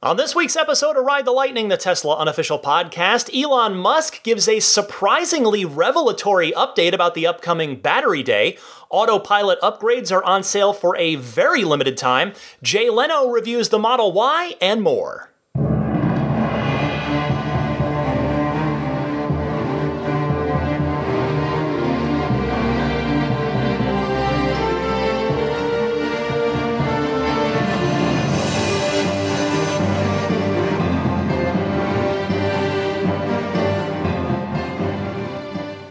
On this week's episode of Ride the Lightning, the Tesla unofficial podcast, Elon Musk gives a surprisingly revelatory update about the upcoming battery day. Autopilot upgrades are on sale for a very limited time. Jay Leno reviews the Model Y and more.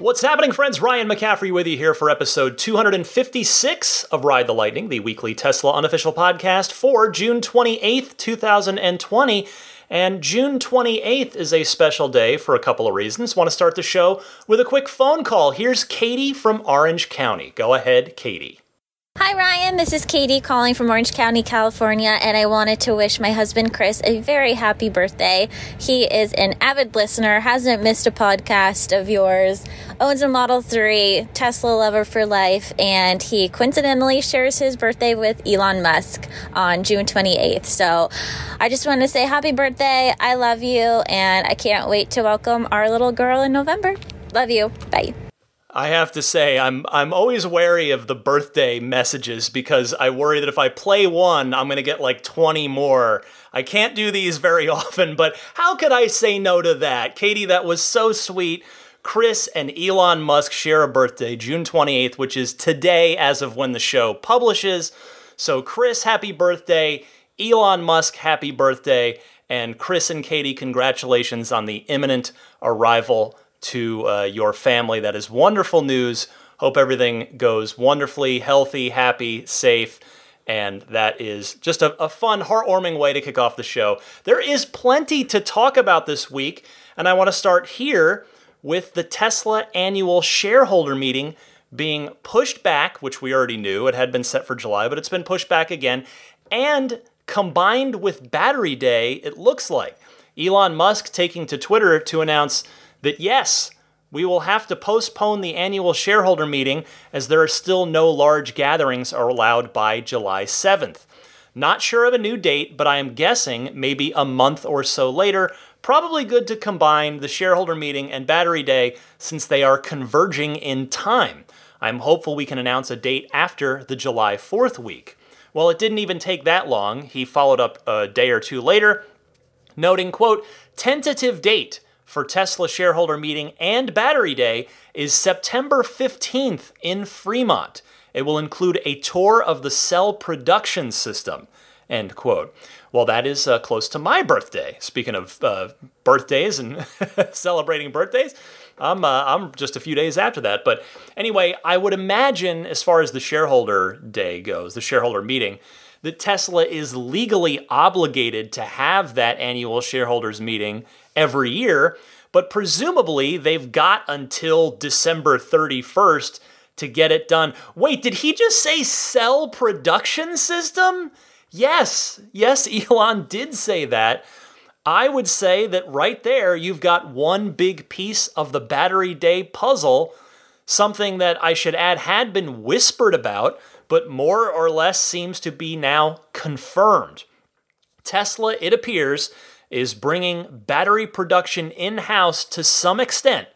What's happening, friends? Ryan McCaffrey with you here for episode 256 of Ride the Lightning, the weekly Tesla unofficial podcast for June 28th, 2020. And June 28th is a special day for a couple of reasons. Want to start the show with a quick phone call. Here's Katie from Orange County. Go ahead, Katie. Hi, Ryan. This is Katie calling from Orange County, California, and I wanted to wish my husband Chris a very happy birthday. He is an avid listener, hasn't missed a podcast of yours, owns a Model 3, Tesla lover for life, and he coincidentally shares his birthday with Elon Musk on June 28th. So I just want to say happy birthday. I love you, and I can't wait to welcome our little girl in November. Love you. Bye. I have to say, I'm I'm always wary of the birthday messages because I worry that if I play one, I'm gonna get like 20 more. I can't do these very often, but how could I say no to that? Katie, that was so sweet. Chris and Elon Musk share a birthday, June 28th, which is today as of when the show publishes. So, Chris, happy birthday. Elon Musk, happy birthday. And Chris and Katie, congratulations on the imminent arrival to uh, your family. That is wonderful news. Hope everything goes wonderfully, healthy, happy, safe. And that is just a, a fun, heartwarming way to kick off the show. There is plenty to talk about this week, and I want to start here with the Tesla annual shareholder meeting being pushed back, which we already knew. It had been set for July, but it's been pushed back again. And combined with Battery Day, it looks like Elon Musk taking to Twitter to announce that yes, we will have to postpone the annual shareholder meeting as there are still no large gatherings are allowed by July 7th. Not sure of a new date, but I am guessing maybe a month or so later. Probably good to combine the shareholder meeting and Battery Day since they are converging in time. I'm hopeful we can announce a date after the July 4th week. Well, it didn't even take that long. He followed up a day or two later, noting, quote, tentative date for Tesla shareholder meeting and Battery Day is September 15th in Fremont. It will include a tour of the cell production system. End quote. Well, that is uh, close to my birthday. Speaking of uh, birthdays and celebrating birthdays, I'm, uh, I'm just a few days after that. But anyway, I would imagine, as far as the shareholder day goes, the shareholder meeting, that Tesla is legally obligated to have that annual shareholders meeting every year, but presumably they've got until December 31st to get it done. Wait, did he just say cell production system? Yes, yes, Elon did say that. I would say that right there you've got one big piece of the battery day puzzle, something that I should add had been whispered about, but more or less seems to be now confirmed. Tesla, it appears, is bringing battery production in house to some extent,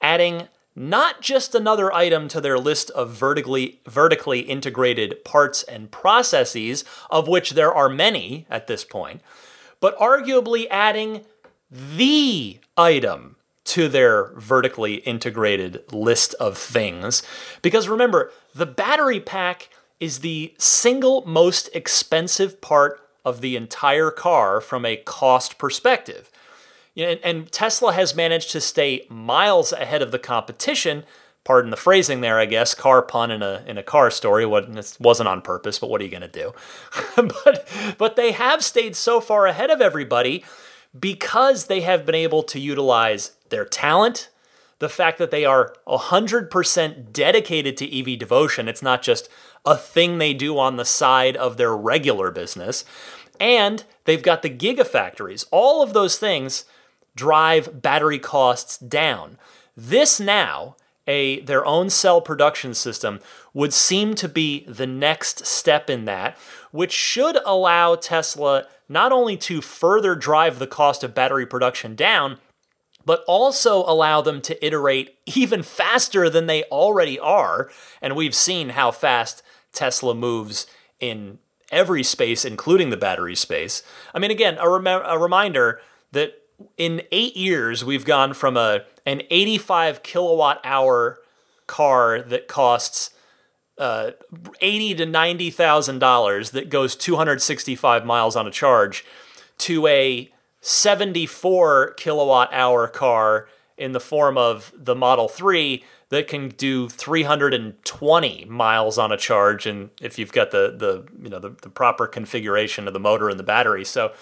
adding not just another item to their list of vertically, vertically integrated parts and processes, of which there are many at this point, but arguably adding the item to their vertically integrated list of things. Because remember, the battery pack is the single most expensive part of the entire car from a cost perspective. and, Tesla has managed to stay miles ahead of the competition. Pardon the phrasing there, I guess. Car pun in a in a car story. What wasn't on purpose, but what are you going to do? but but they have stayed so far ahead of everybody because they have been able to utilize their talent, the fact that they are 100% dedicated to EV devotion. It's not just a thing they do on the side of their regular business. And they've got the gigafactories. All of those things drive battery costs down. This now, a their own cell production system would seem to be the next step in that, which should allow Tesla not only to further drive the cost of battery production down, but also allow them to iterate even faster than they already are. And we've seen how fast Tesla moves in every space, including the battery space. I mean, again, a, rem- a reminder that in eight years, we've gone from a an 85 kilowatt hour car that costs uh, eighty to ninety thousand dollars that goes 265 miles on a charge to a 74 kilowatt hour car in the form of the Model 3 that can do 320 miles on a charge and if you've got the the you know the, the proper configuration of the motor and the battery. So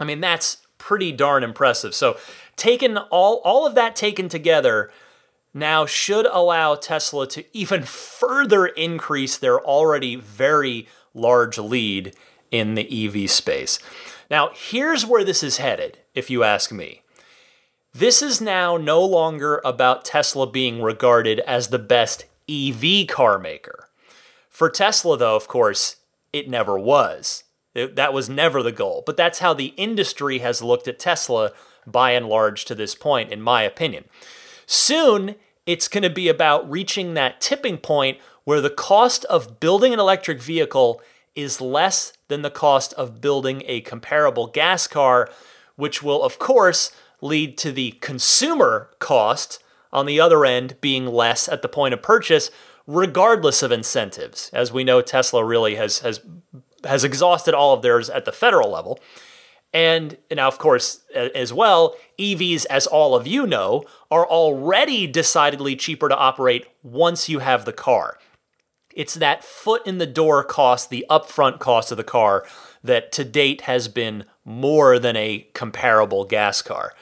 i mean that's pretty darn impressive. So taken all all of that taken together now should allow tesla to even further increase their already very large lead in the ev space. Now here's where this is headed if you ask me this is now no longer about Tesla being regarded as the best EV car maker. For Tesla, though, of course, it never was. It, that was never the goal. But that's how the industry has looked at Tesla by and large to this point, in my opinion. Soon, it's going to be about reaching that tipping point where the cost of building an electric vehicle is less than the cost of building a comparable gas car, which will, of course, lead to the consumer cost on the other end being less at the point of purchase, regardless of incentives. As we know, Tesla really has has has exhausted all of theirs at the federal level. And now, of course, as well, EVs, as all of you know, are already decidedly cheaper to operate once you have the car. It's that foot in the door cost, the upfront cost of the car, that to date has been more than a comparable gas car.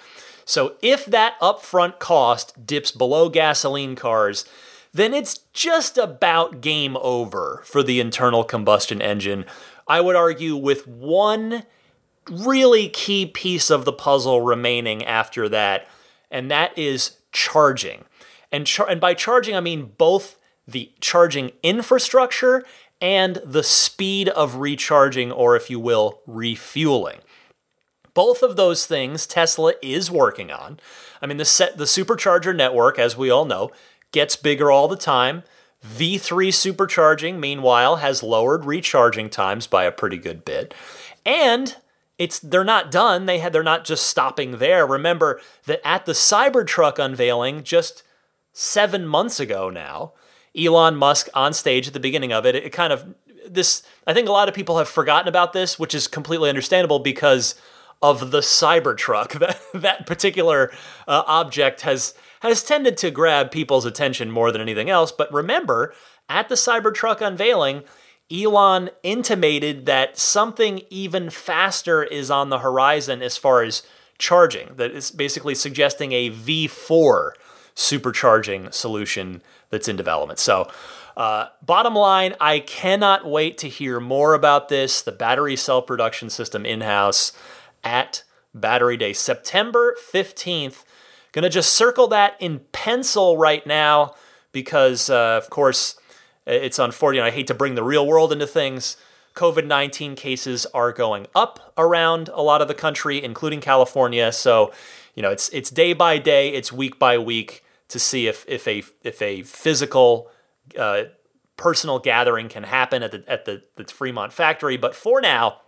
So if that upfront cost dips below gasoline cars, then it's just about game over for the internal combustion engine. I would argue with one really key piece of the puzzle remaining after that, and that is charging. And, char- and by charging, I mean both the charging infrastructure and the speed of recharging, or if you will, refueling. Both of those things Tesla is working on. I mean, the set the supercharger network, as we all know, gets bigger all the time. V3 supercharging, meanwhile, has lowered recharging times by a pretty good bit. And it's they're not done. They had they're not just stopping there. Remember that at the Cybertruck unveiling just 7 months ago now, Elon Musk on stage at the beginning of it, it kind of this I think a lot of people have forgotten about this, which is completely understandable because of the Cybertruck. That that particular uh, object has has tended to grab people's attention more than anything else. But remember, at the Cybertruck unveiling, Elon intimated that something even faster is on the horizon as far as charging. That is basically suggesting a V4 supercharging solution that's in development. So. Uh, bottom line, I cannot wait to hear more about this, the battery cell production system in house at Battery Day, September 15th. Gonna just circle that in pencil right now because, uh, of course, it's unfortunate. I hate to bring the real world into things. COVID 19 cases are going up around a lot of the country, including California. So, you know, it's it's day by day, it's week by week to see if if a if a physical uh, personal gathering can happen at the at the, the Fremont factory. But for now,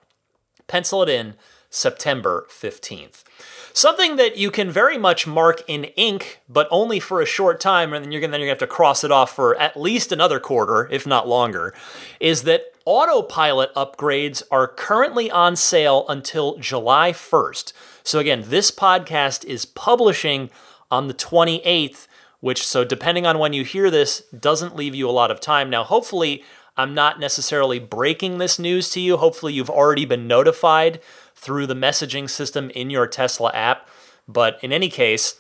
pencil it in September 15th. Something that you can very much mark in ink, but only for a short time, and then you're gonna, then you're gonna have to cross it off for at least another quarter, if not longer, is that autopilot upgrades are currently on sale until July 1st. So again, this podcast is publishing on the 28th, which so depending on when you hear this, doesn't leave you a lot of time. Now, hopefully, I'm not necessarily breaking this news to you. Hopefully, you've already been notified through the messaging system in your Tesla app. But in any case,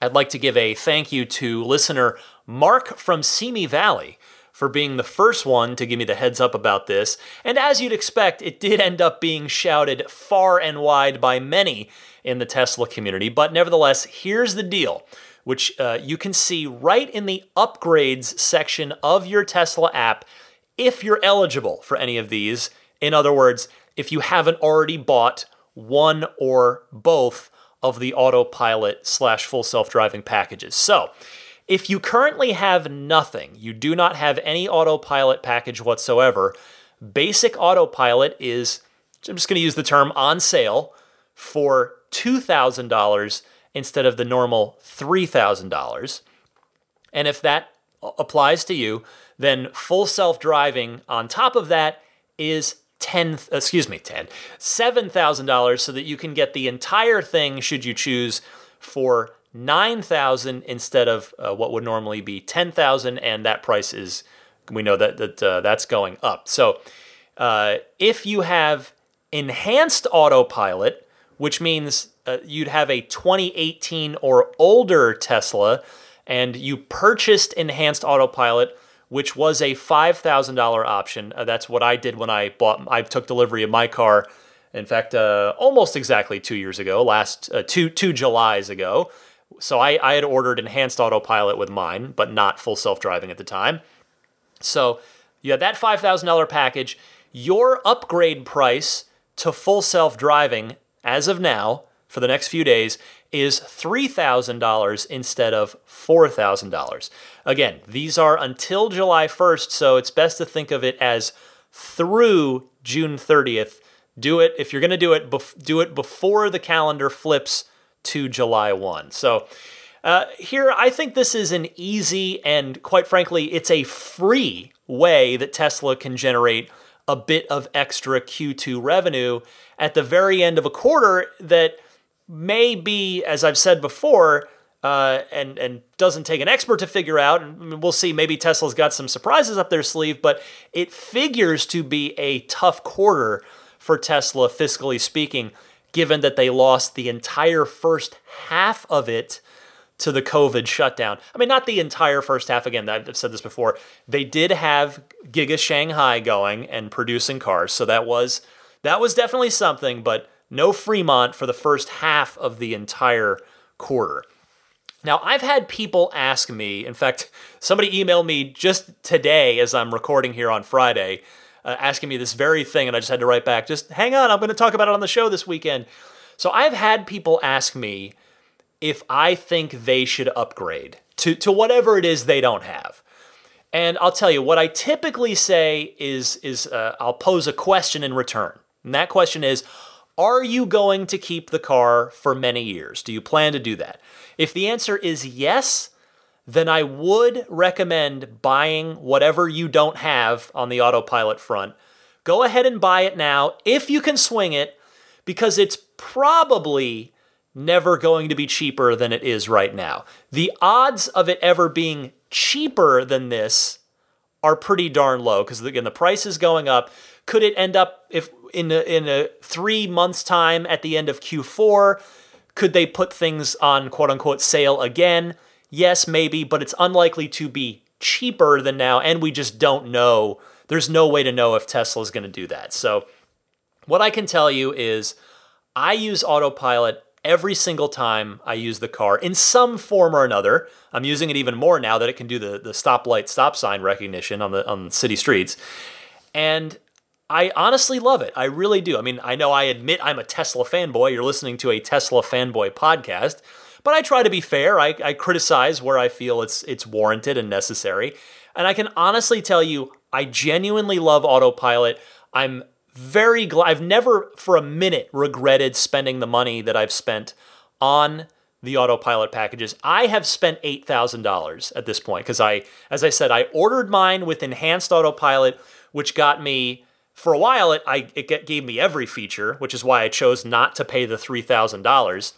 I'd like to give a thank you to listener Mark from Simi Valley for being the first one to give me the heads up about this. And as you'd expect, it did end up being shouted far and wide by many in the Tesla community. But nevertheless, here's the deal, which uh, you can see right in the upgrades section of your Tesla app if you're eligible for any of these. In other words, if you haven't already bought one or both of the autopilot slash full self driving packages. So, if you currently have nothing, you do not have any autopilot package whatsoever, basic autopilot is, I'm just going to use the term on sale for $2,000 instead of the normal $3,000. And if that applies to you, then full self driving on top of that is 10 excuse me 10 $7,000 so that you can get the entire thing should you choose for 9,000 instead of uh, what would normally be 10,000 and that price is we know that that uh, that's going up. So uh, if you have enhanced autopilot, which means uh, you'd have a 2018 or older Tesla and you purchased enhanced autopilot which was a $5,000 option. Uh, that's what I did when I bought, I took delivery of my car. In fact, uh, almost exactly two years ago, last uh, two two Julys ago. So I, I had ordered enhanced autopilot with mine, but not full self driving at the time. So you had that five thousand dollar package. Your upgrade price to full self driving as of now for the next few days is $3,000 instead of $4,000. Again, these are until July 1st, so it's best to think of it as through June 30th. Do it, if you're going to do it, bef- do it before the calendar flips to July 1. So, uh, here, I think this is an easy and, quite frankly, it's a free way that Tesla can generate a bit of extra Q2 revenue at the very end of a quarter that may be, as I've said before, uh, and and doesn't take an expert to figure out. And we'll see. Maybe Tesla's got some surprises up their sleeve, but it figures to be a tough quarter for Tesla, fiscally speaking, given that they lost the entire first half of it to the COVID shutdown. I mean, not the entire first half. Again, I've said this before. They did have Giga Shanghai going and producing cars, so that was that was definitely something. But no Fremont for the first half of the entire quarter. Now, I've had people ask me, in fact, somebody emailed me just today as I'm recording here on Friday, uh, asking me this very thing, and I just had to write back, just hang on, I'm going to talk about it on the show this weekend. So I've had people ask me if I think they should upgrade to, to whatever it is they don't have. And I'll tell you, what I typically say is, is uh, I'll pose a question in return. And that question is, are you going to keep the car for many years? Do you plan to do that? If the answer is yes, then I would recommend buying whatever you don't have on the autopilot front. Go ahead and buy it now if you can swing it, because it's probably never going to be cheaper than it is right now. The odds of it ever being cheaper than this are pretty darn low because again the price is going up. Could it end up if in a, in a three months time at the end of Q4? Could they put things on quote unquote sale again? Yes, maybe, but it's unlikely to be cheaper than now, and we just don't know. There's no way to know if Tesla is going to do that. So, what I can tell you is I use autopilot every single time I use the car in some form or another. I'm using it even more now that it can do the, the stoplight stop sign recognition on the on city streets. And I honestly love it. I really do. I mean, I know I admit I'm a Tesla fanboy. You're listening to a Tesla fanboy podcast, but I try to be fair. I, I criticize where I feel it's it's warranted and necessary. And I can honestly tell you, I genuinely love autopilot. I'm very glad. I've never for a minute regretted spending the money that I've spent on the autopilot packages. I have spent $8,000 at this point because I, as I said, I ordered mine with enhanced autopilot, which got me for a while, it I it gave me every feature, which is why I chose not to pay the three thousand dollars.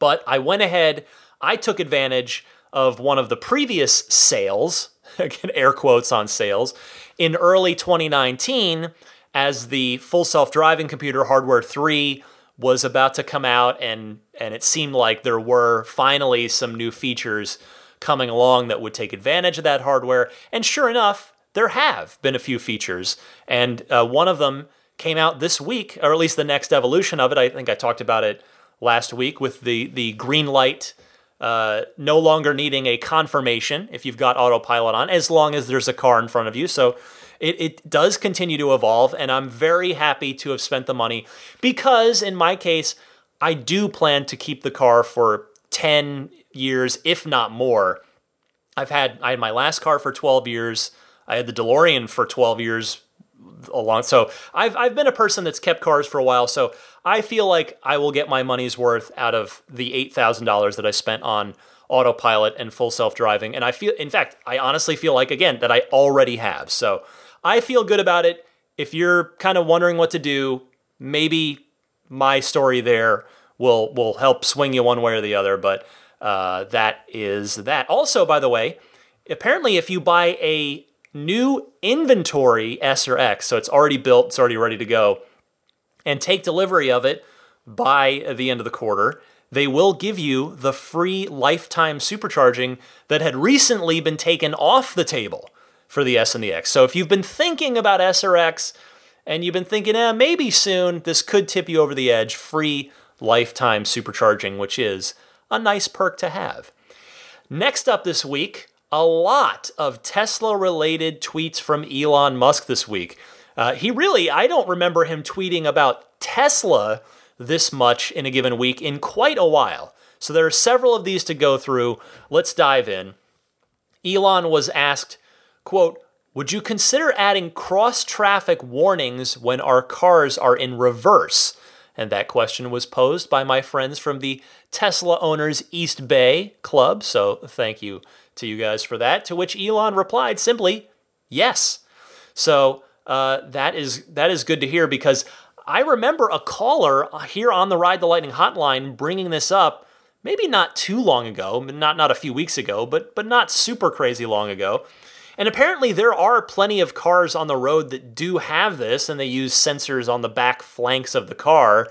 But I went ahead, I took advantage of one of the previous sales, again air quotes on sales, in early 2019 as the full self-driving computer hardware 3 was about to come out and and it seemed like there were finally some new features coming along that would take advantage of that hardware and sure enough there have been a few features, and uh, one of them came out this week, or at least the next evolution of it. I think I talked about it last week with the the green light. Uh, no longer needing a confirmation if you've got autopilot on, as long as there's a car in front of you. So it, it does continue to evolve, and I'm very happy to have spent the money because, in my case, I do plan to keep the car for 10 years, if not more. I've had I had my last car for 12 years. I had the DeLorean for 12 years along. So I've I've been a person that's kept cars for a while. So I feel like I will get my money's worth out of the eight thousand dollars that I spent on autopilot and full self driving. And I feel, in fact, I honestly feel like again that I already have. So I feel good about it. If you're kind of wondering what to do, maybe my story there will will help swing you one way or the other. But uh, that is that. Also, by the way, apparently, if you buy a new inventory S or X, so it's already built, it's already ready to go, and take delivery of it by the end of the quarter, they will give you the free lifetime supercharging that had recently been taken off the table for the S and the X. So if you've been thinking about S or X and you've been thinking, eh, maybe soon this could tip you over the edge, free lifetime supercharging, which is a nice perk to have. Next up this week, a lot of Tesla related tweets from Elon Musk this week. Uh, he really, I don't remember him tweeting about Tesla this much in a given week in quite a while. So there are several of these to go through. Let's dive in. Elon was asked, quote, would you consider adding cross traffic warnings when our cars are in reverse? And that question was posed by my friends from the Tesla Owners East Bay Club. So thank you to you guys for that. To which Elon replied simply, yes. So uh, that is that is good to hear because I remember a caller here on the Ride the Lightning hotline bringing this up, maybe not too long ago, not not a few weeks ago, but but not super crazy long ago. And apparently there are plenty of cars on the road that do have this, and they use sensors on the back flanks of the car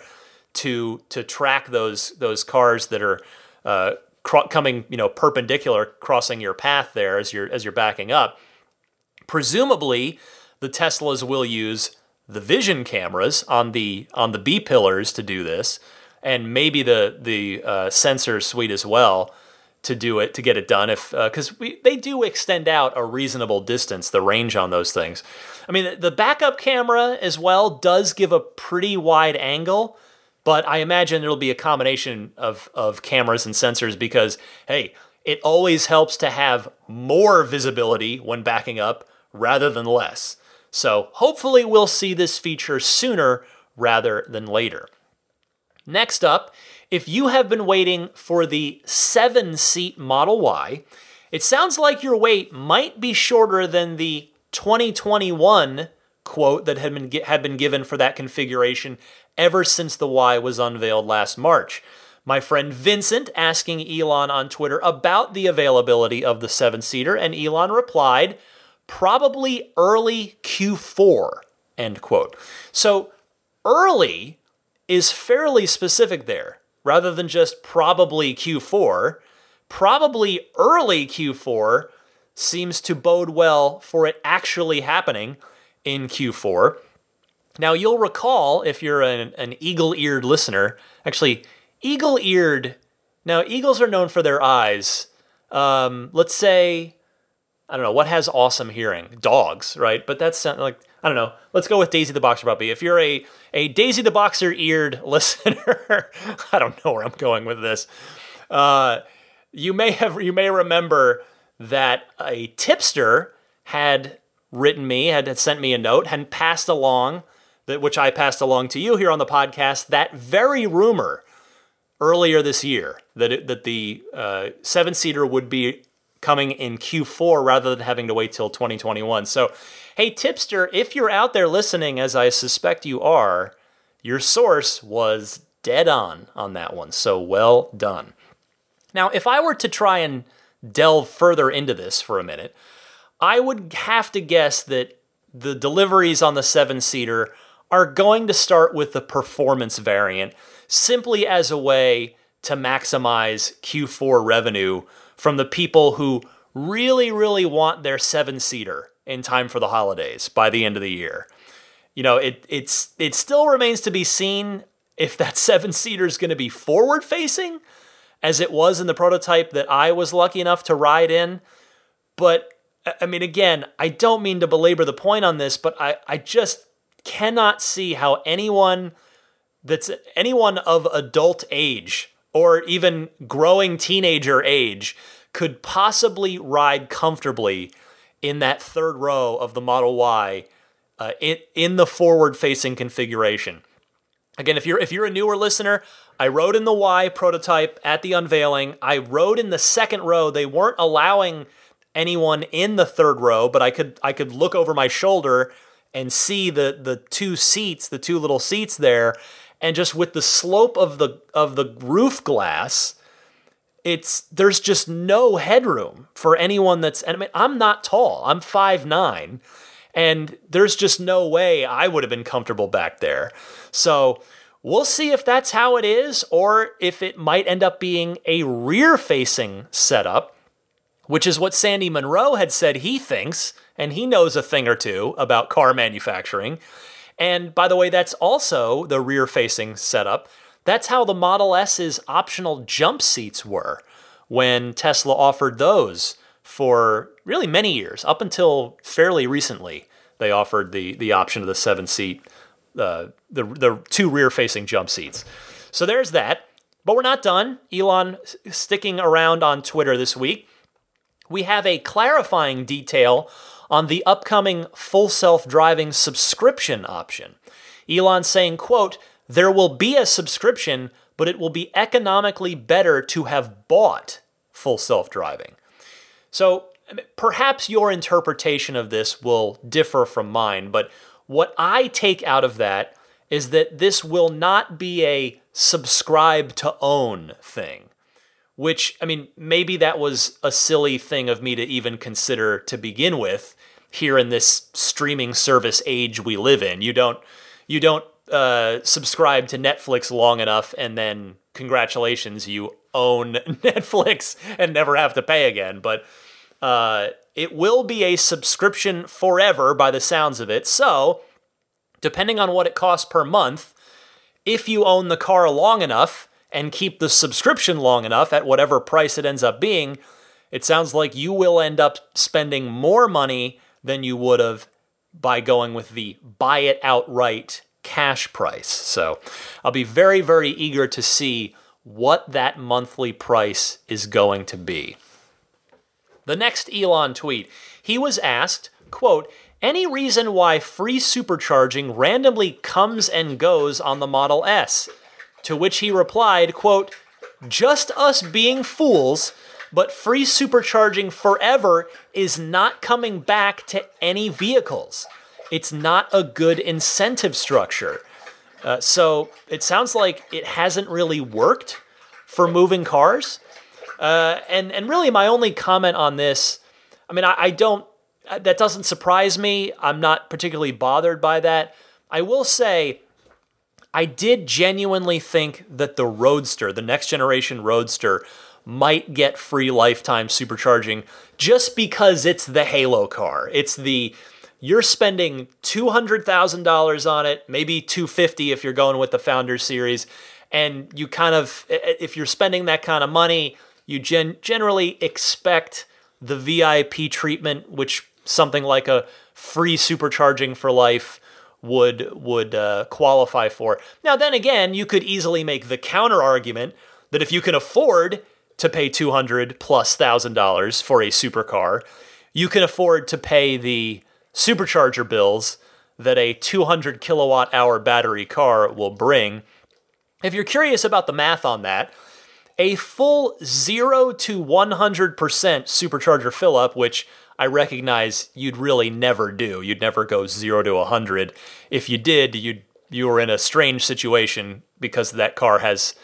to to track those those cars that are uh, cro- coming you know perpendicular crossing your path there as you're as you're backing up. Presumably, the Teslas will use the vision cameras on the on the B pillars to do this, and maybe the the uh, sensor suite as well to do it to get it done. If because uh, they do extend out a reasonable distance, the range on those things. I mean, the backup camera as well does give a pretty wide angle, but I imagine there'll be a combination of of cameras and sensors because hey, it always helps to have more visibility when backing up rather than less. So hopefully we'll see this feature sooner rather than later. Next up, if you have been waiting for the seven seat Model Y, it sounds like your wait might be shorter than the 2021 quote that had been, had been given for that configuration ever since the Y was unveiled last March. My friend Vincent asking Elon on Twitter about the availability of the seven seater, and Elon replied, probably early Q4, end quote. So early is fairly specific there rather than just probably Q4. Probably early Q4 seems to bode well for it actually happening in Q4. Now, you'll recall if you're an, an eagle eared listener, actually, eagle eared, now, eagles are known for their eyes. Um, let's say I don't know what has awesome hearing. Dogs, right? But that's like I don't know. Let's go with Daisy the Boxer Puppy. If you're a a Daisy the Boxer eared listener, I don't know where I'm going with this. Uh, you may have you may remember that a tipster had written me, had sent me a note, had passed along that which I passed along to you here on the podcast. That very rumor earlier this year that it, that the uh, seven seater would be coming in Q4 rather than having to wait till 2021. So, hey, tipster, if you're out there listening, as I suspect you are, your source was dead on on that one. So, well done. Now, if I were to try and delve further into this for a minute, I would have to guess that the deliveries on the seven seater are going to start with the performance variant simply as a way to maximize Q4 revenue from the people who really, really want their seven seater in time for the holidays by the end of the year. You know, it it's it still remains to be seen if that seven seater is going to be forward facing, as it was in the prototype that I was lucky enough to ride in. But I mean, again, I don't mean to belabor the point on this, but I, I just cannot see how anyone that's anyone of adult age or even growing teenager age could possibly ride comfortably in that third row of the Model Y uh, in, in the forward facing configuration. Again, if you're if you're a newer listener, I rode in the Y prototype at the unveiling. I rode in the second row. They weren't allowing anyone in the third row, but I could I could look over my shoulder and see the the two seats, the two little seats there, and just with the slope of the of the roof glass, it's there's just no headroom for anyone that's and I mean I'm not tall. I'm five nine, and there's just no way I would have been comfortable back there. So we'll see if that's how it is, or if it might end up being a rear facing setup, which is what Sandy Munro had said he thinks, and he knows a thing or two about car manufacturing. And by the way, that's also the rear facing setup. That's how the Model S's optional jump seats were when Tesla offered those for really many years, up until fairly recently. They offered the, the option of the seven seat, uh, the, the two rear facing jump seats. So there's that. But we're not done. Elon sticking around on Twitter this week. We have a clarifying detail on the upcoming full self-driving subscription option. Elon saying, quote, there will be a subscription, but it will be economically better to have bought full self-driving. So perhaps your interpretation of this will differ from mine, but what I take out of that is that this will not be a subscribe to own thing which, I mean, maybe that was a silly thing of me to even consider to begin with here in this streaming service age we live in. You don't, you don't uh, subscribe to Netflix long enough and then congratulations, you own Netflix and never have to pay again. But uh, it will be a subscription forever by the sounds of it. So, depending on what it costs per month, if you own the car long enough, and keep the subscription long enough at whatever price it ends up being, it sounds like you will end up spending more money than you would have by going with the buy it outright cash price. So I'll be very, very eager to see what that monthly price is going to be. The next Elon tweet, he was asked, quote, any reason why free supercharging randomly comes and goes on the Model S? To which he replied, quote, just us being fools, but free supercharging forever is not coming back to any vehicles. It's not a good incentive structure. Uh, so it sounds like it hasn't really worked for moving cars. Uh, and and really, my only comment on this, I mean, I, I don't. That doesn't surprise me. I'm not particularly bothered by that. I will say I did genuinely think that the Roadster, the next generation Roadster, might get free lifetime supercharging just because it's the Halo car. It's the you're spending $200,000 on it, maybe 250 if you're going with the Founder series, and you kind of if you're spending that kind of money, you gen- generally expect the VIP treatment which something like a free supercharging for life would would uh, qualify for. Now, then again, you could easily make the counter argument that if you can afford to pay two hundred plus thousand dollars for a supercar, you can afford to pay the supercharger bills that a 200 kilowatt hour battery car will bring. If you're curious about the math on that, a full 0 to 100% supercharger fill up, which I recognize you'd really never do. You'd never go zero to a hundred. If you did, you you were in a strange situation because that car has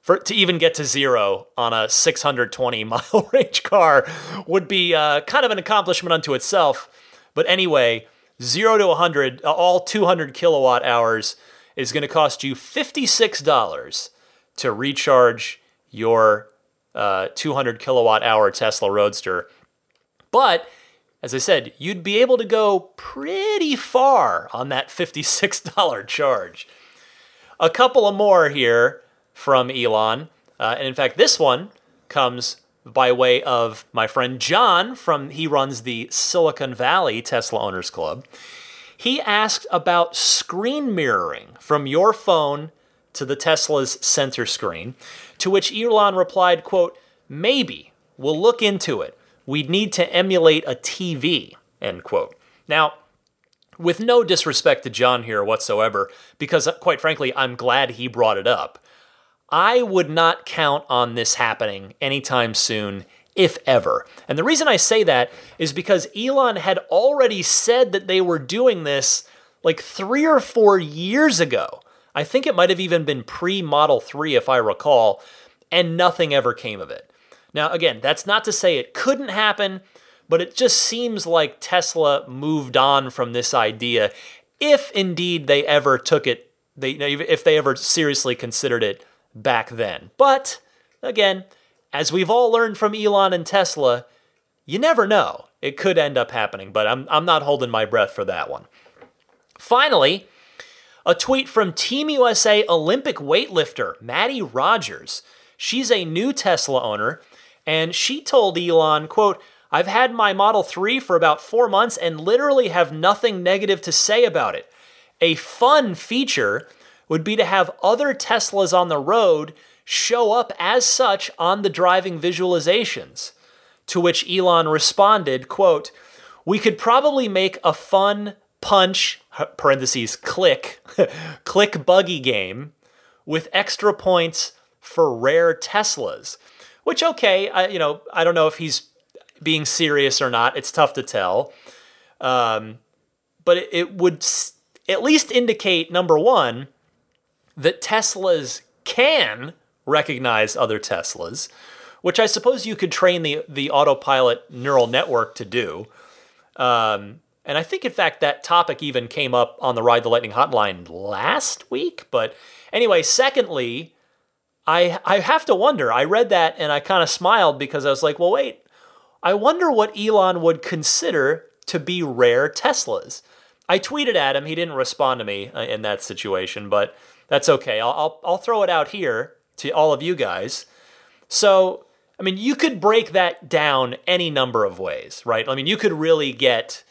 for to even get to zero on a 620 mile range car would be uh, kind of an accomplishment unto itself. But anyway, zero to 100, uh, all 200 kilowatt hours is going to cost you $56 to recharge your uh, 200 kilowatt hour Tesla Roadster. But as I said, you'd be able to go pretty far on that $56 charge. A couple of more here from Elon. Uh, and in fact, this one comes by way of my friend John from he runs the Silicon Valley Tesla Owners Club. He asked about screen mirroring from your phone to the Tesla's center screen, to which Elon replied, quote, "Maybe we'll look into it. We'd need to emulate a TV." End quote. Now, with no disrespect to John here whatsoever, because quite frankly, I'm glad he brought it up. I would not count on this happening anytime soon, if ever. And the reason I say that is because Elon had already said that they were doing this like three or four years ago. I think it might have even been pre Model 3, if I recall, and nothing ever came of it. Now, again, that's not to say it couldn't happen, but it just seems like Tesla moved on from this idea, if indeed they ever took it, they, if they ever seriously considered it back then. But again, as we've all learned from Elon and Tesla, you never know. It could end up happening, but I'm, I'm not holding my breath for that one. Finally, a tweet from Team USA Olympic weightlifter Mattie Rogers. She's a new Tesla owner, and she told Elon, quote, I've had my Model 3 for about four months and literally have nothing negative to say about it. A fun feature would be to have other Teslas on the road show up as such on the driving visualizations. To which Elon responded, quote, "We could probably make a fun punch parentheses click click buggy game with extra points for rare Teslas." Which okay, I you know, I don't know if he's being serious or not. It's tough to tell. Um, but it, it would s- at least indicate number 1 that Teslas can recognize other Teslas, which I suppose you could train the the autopilot neural network to do. Um, and I think, in fact, that topic even came up on the Ride the Lightning hotline last week. But anyway, secondly, I I have to wonder. I read that and I kind of smiled because I was like, well, wait. I wonder what Elon would consider to be rare Teslas. I tweeted at him. He didn't respond to me uh, in that situation, but that's okay. I'll, I'll, I'll throw it out here to all of you guys. So, I mean, you could break that down any number of ways, right? I mean, you could really get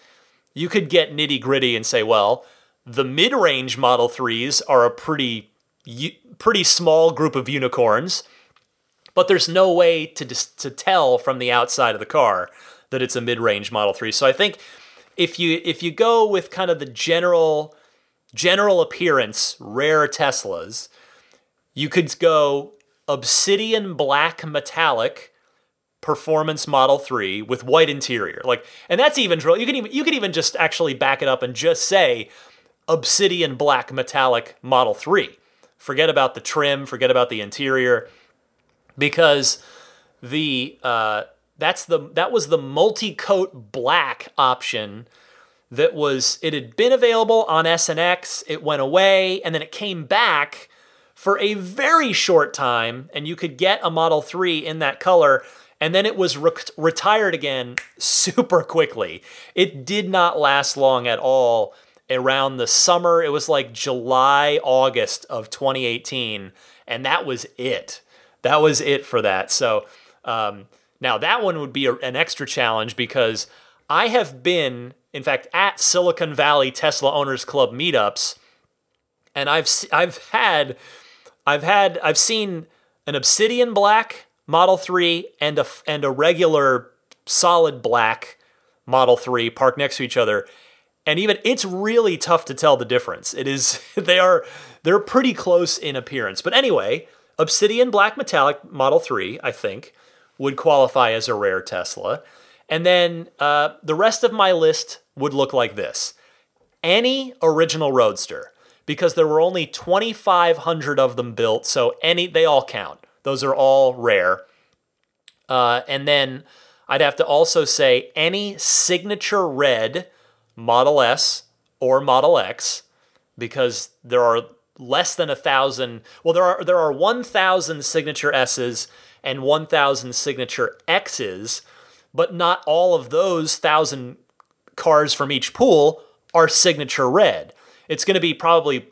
you could get nitty gritty and say, well, the mid range Model Threes are a pretty pretty small group of unicorns, but there's no way to to tell from the outside of the car that it's a mid range Model Three. So I think if you if you go with kind of the general general appearance rare Teslas, you could go obsidian black metallic performance model 3 with white interior like and that's even you can even you can even just actually back it up and just say obsidian black metallic model 3 forget about the trim forget about the interior because the uh, that's the that was the multi-coat black option that was it had been available on SNX, it went away, and then it came back for a very short time, and you could get a Model 3 in that color, and then it was re- retired again super quickly. It did not last long at all around the summer. It was like July, August of 2018, and that was it. That was it for that. So um, now that one would be a, an extra challenge because I have been in fact, at Silicon Valley Tesla Owners Club meetups, and I've I've had I've had I've seen an Obsidian Black Model 3 and a and a regular solid black Model 3 parked next to each other. And even it's really tough to tell the difference. It is they are they're pretty close in appearance. But anyway, Obsidian Black Metallic Model 3, I think, would qualify as a rare Tesla. And then uh, the rest of my list would look like this any original Roadster, because there were only 2,500 of them built, so any they all count. Those are all rare. Uh, and then I'd have to also say any signature red Model S or Model X, because there are less than a thousand. Well, there are there are 1,000 signature S's and 1,000 signature X's but not all of those thousand cars from each pool are signature red. It's going to be probably,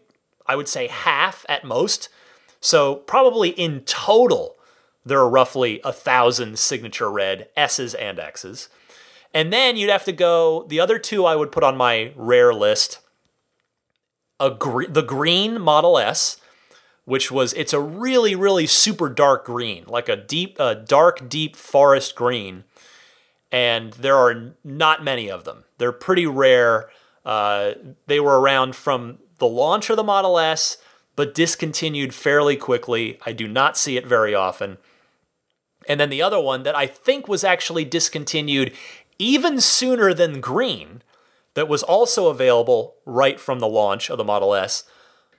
I would say, half at most. So, probably in total, there are roughly a thousand signature red S's and X's. And then you'd have to go, the other two I would put on my rare list a gre- the green Model S, which was, it's a really, really super dark green, like a deep, a dark, deep forest green. And there are not many of them. They're pretty rare. Uh, they were around from the launch of the Model S, but discontinued fairly quickly. I do not see it very often. And then the other one that I think was actually discontinued even sooner than green, that was also available right from the launch of the Model S,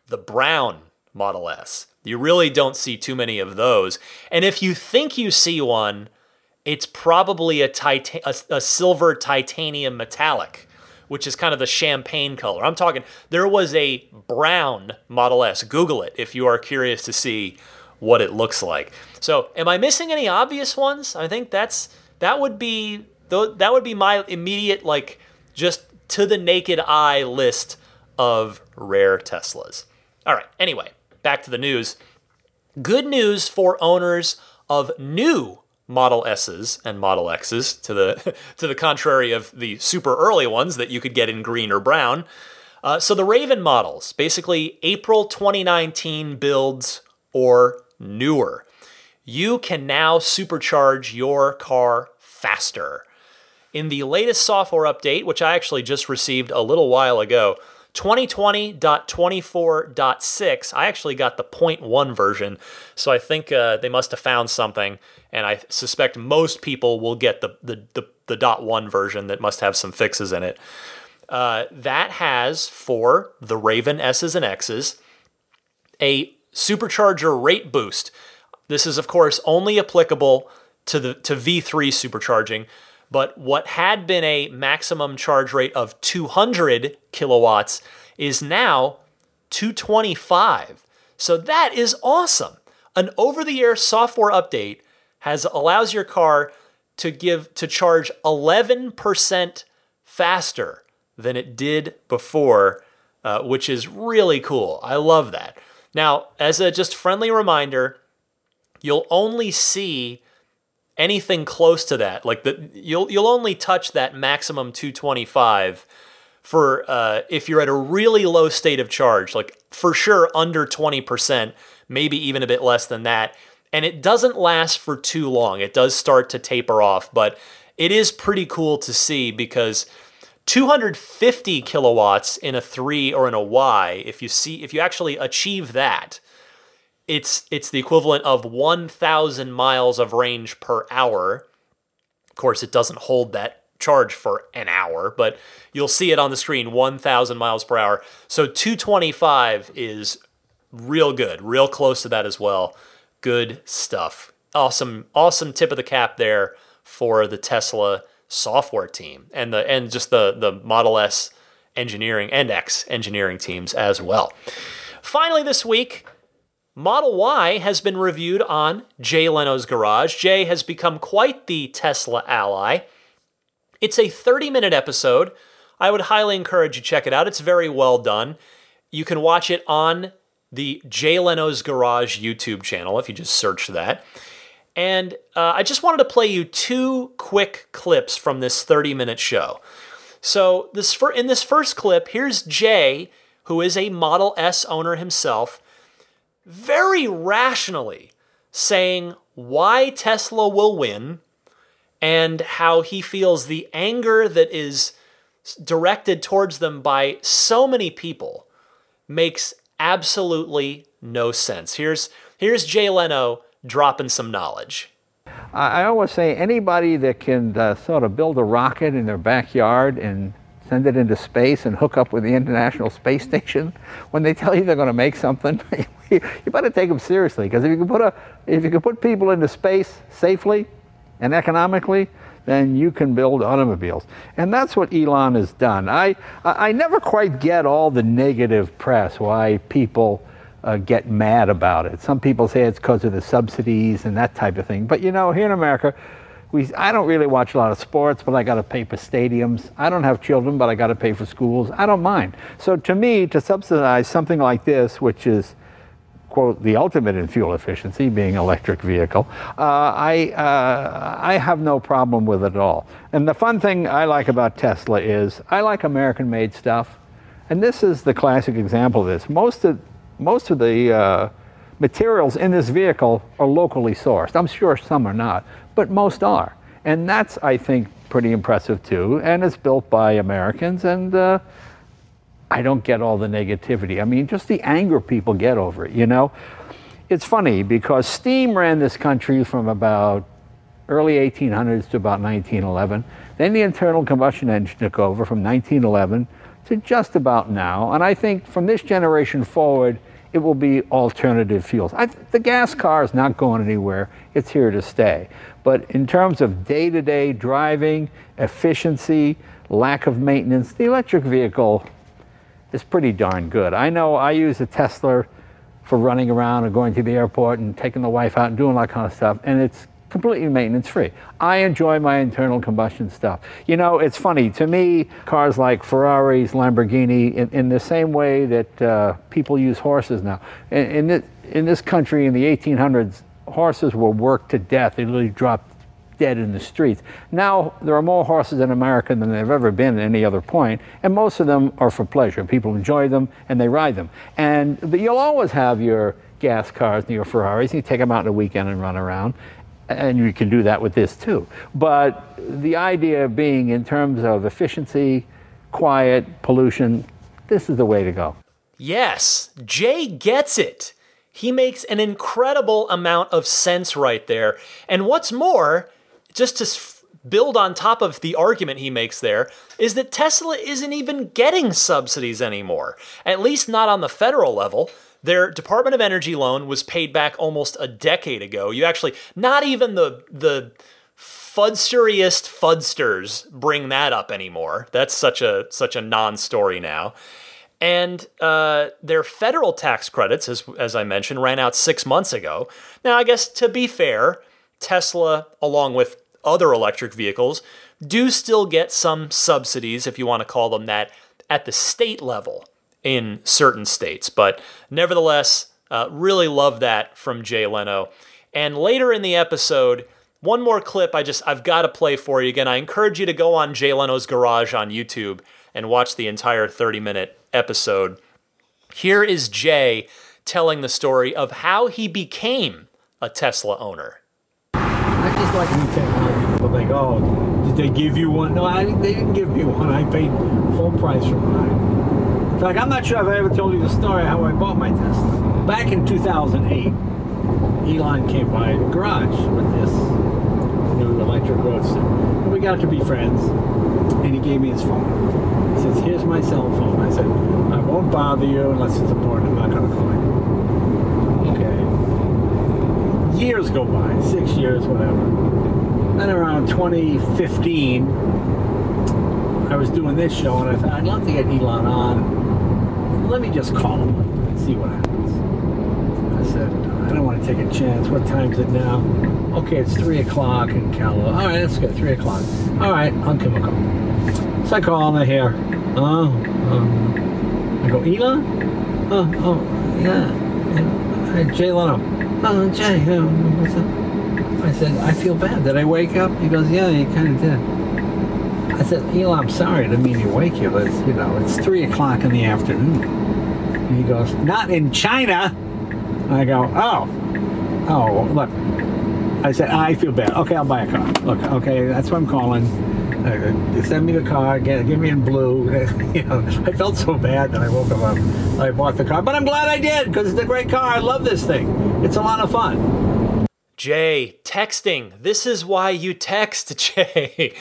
the brown Model S. You really don't see too many of those. And if you think you see one, it's probably a, titan- a, a silver titanium metallic which is kind of the champagne color. I'm talking, there was a brown Model S. Google it if you are curious to see what it looks like. So, am I missing any obvious ones? I think that's that would be that would be my immediate like just to the naked eye list of rare Teslas. All right. Anyway, back to the news. Good news for owners of new Model S's and Model X's, to the to the contrary of the super early ones that you could get in green or brown. Uh, so the Raven models, basically April 2019 builds or newer, you can now supercharge your car faster. In the latest software update, which I actually just received a little while ago, 2020.24.6, I actually got the 0.1 version, so I think uh, they must have found something, and I suspect most people will get the, the, the, the dot one version that must have some fixes in it. Uh, that has for the Raven S's and X's a supercharger rate boost. This is, of course, only applicable to the to V3 supercharging. But what had been a maximum charge rate of 200 kilowatts is now 225. So that is awesome. An over-the-air software update has allows your car to give to charge 11% faster than it did before, uh, which is really cool. I love that. Now, as a just friendly reminder, you'll only see anything close to that. Like the you'll you'll only touch that maximum 225 for uh, if you're at a really low state of charge, like for sure under 20%, maybe even a bit less than that. And it doesn't last for too long. It does start to taper off, but it is pretty cool to see because 250 kilowatts in a 3 or in a Y, if you see if you actually achieve that, it's it's the equivalent of 1000 miles of range per hour. Of course, it doesn't hold that charge for an hour, but you'll see it on the screen 1000 miles per hour. So 225 is real good, real close to that as well. Good stuff. Awesome awesome tip of the cap there for the Tesla software team and the and just the the Model S engineering and X engineering teams as well. Finally this week, Model Y has been reviewed on Jay Leno's Garage. Jay has become quite the Tesla ally. It's a 30 minute episode. I would highly encourage you check it out. It's very well done. You can watch it on the Jay Leno's Garage YouTube channel if you just search that. And uh, I just wanted to play you two quick clips from this 30 minute show. So this for, in this first clip, here's Jay, who is a Model S owner himself very rationally saying why Tesla will win and how he feels the anger that is directed towards them by so many people makes absolutely no sense. Here's here's Jay Leno dropping some knowledge. I always say anybody that can uh, sort of build a rocket in their backyard and send it into space and hook up with the International Space Station, when they tell you they're going to make something, you better take them seriously. Because if you can put a, if you can put people into space safely and economically, then you can build automobiles. And that's what Elon has done. I, I never quite get all the negative press, why people uh, get mad about it. Some people say it's because of the subsidies and that type of thing. But you know, here in America, we, I don't really watch a lot of sports, but I got to pay for stadiums. I don't have children, but I got to pay for schools. I don't mind. So to me, to subsidize something like this, which is quote the ultimate in fuel efficiency, being electric vehicle, uh, I uh, I have no problem with it at all. And the fun thing I like about Tesla is I like American-made stuff, and this is the classic example of this. Most of most of the uh, materials in this vehicle are locally sourced. I'm sure some are not, but most are, and that's I think pretty impressive too. And it's built by Americans and. I don't get all the negativity. I mean, just the anger people get over it, you know? It's funny because steam ran this country from about early 1800s to about 1911. Then the internal combustion engine took over from 1911 to just about now. And I think from this generation forward, it will be alternative fuels. I, the gas car is not going anywhere, it's here to stay. But in terms of day to day driving, efficiency, lack of maintenance, the electric vehicle is pretty darn good. I know I use a Tesla for running around and going to the airport and taking the wife out and doing that kind of stuff, and it's completely maintenance free. I enjoy my internal combustion stuff. You know, it's funny to me, cars like Ferraris, Lamborghini, in, in the same way that uh, people use horses now. In, in, this, in this country, in the 1800s, horses were worked to death. They literally dropped dead in the streets. Now, there are more horses in America than there have ever been at any other point, and most of them are for pleasure. People enjoy them and they ride them. And you'll always have your gas cars and your Ferraris, and you take them out on the weekend and run around. And you can do that with this too. But the idea being, in terms of efficiency, quiet, pollution, this is the way to go. Yes, Jay gets it. He makes an incredible amount of sense right there. And what's more, just to build on top of the argument he makes there, is that Tesla isn't even getting subsidies anymore, at least not on the federal level. Their Department of Energy loan was paid back almost a decade ago. You actually, not even the the fudsteriest fudsters bring that up anymore. That's such a such a non-story now. And uh, their federal tax credits, as as I mentioned, ran out six months ago. Now, I guess to be fair, Tesla, along with other electric vehicles do still get some subsidies, if you want to call them that, at the state level in certain states. But nevertheless, uh, really love that from Jay Leno. And later in the episode, one more clip I just I've got to play for you again. I encourage you to go on Jay Leno's Garage on YouTube and watch the entire 30 minute episode. Here is Jay telling the story of how he became a Tesla owner. I just like think, oh, did they give you one? No, I, they didn't give me one. I paid full price for mine. In fact, I'm not sure if I ever told you the story how I bought my Tesla. Back in 2008, Elon came by the garage with this new electric roadster. And we got to be friends, and he gave me his phone. He says, here's my cell phone. I said, I won't bother you unless it's important. I'm not going to call you. Okay. Years go by, six years, whatever. Then around 2015, I was doing this show, and I thought, I'd love to get Elon on. Let me just call him and see what happens. I said, I don't want to take a chance. What time is it now? Okay, it's 3 o'clock in Calo. All right, let's go, 3 o'clock. All right, him a call. So I call him, hear, oh, um, I go, Elon? Oh, oh, yeah. yeah. Hey, Jay Leno. Oh, Jay, what's up? I said, I feel bad. Did I wake up? He goes, yeah, you kind of did. I said, Elon, I'm sorry. I didn't mean to wake you, but, you know, it's 3 o'clock in the afternoon. And he goes, not in China. I go, oh, oh, look. I said, I feel bad. Okay, I'll buy a car. Look, okay, that's what I'm calling. Uh, send me the car, get, give me in blue. you know, I felt so bad that I woke up. I bought the car, but I'm glad I did because it's a great car. I love this thing. It's a lot of fun. Jay, texting. This is why you text, Jay.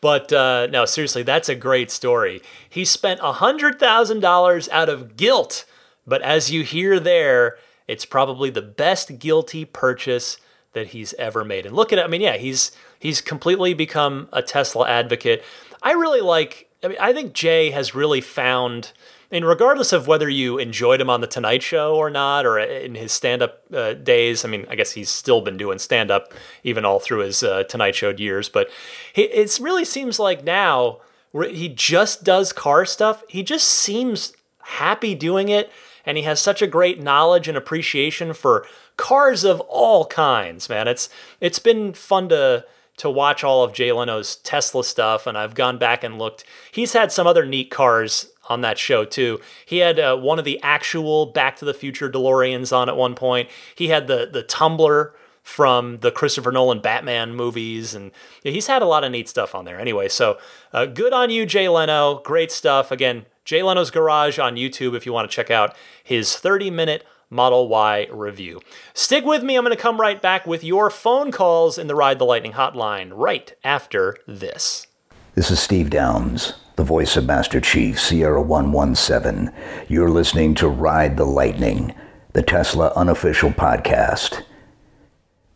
But uh, no, seriously, that's a great story. He spent $100,000 out of guilt, but as you hear there, it's probably the best guilty purchase that he's ever made. And look at it. I mean, yeah, he's he's completely become a Tesla advocate. I really like. I mean, I think Jay has really found. Mean, regardless of whether you enjoyed him on the Tonight Show or not, or in his stand-up uh, days, I mean, I guess he's still been doing stand-up even all through his uh, Tonight Show years. But it really seems like now he just does car stuff. He just seems happy doing it and he has such a great knowledge and appreciation for cars of all kinds, man. It's it's been fun to to watch all of Jay Leno's Tesla stuff, and I've gone back and looked. He's had some other neat cars on that show too. He had uh, one of the actual Back to the Future DeLoreans on at one point. He had the the tumbler from the Christopher Nolan Batman movies, and he's had a lot of neat stuff on there. Anyway, so uh, good on you, Jay Leno. Great stuff. Again, Jay Leno's Garage on YouTube if you want to check out his 30 minute Model Y review. Stick with me. I'm going to come right back with your phone calls in the Ride the Lightning hotline right after this. This is Steve Downs, the voice of Master Chief, Sierra 117. You're listening to Ride the Lightning, the Tesla unofficial podcast.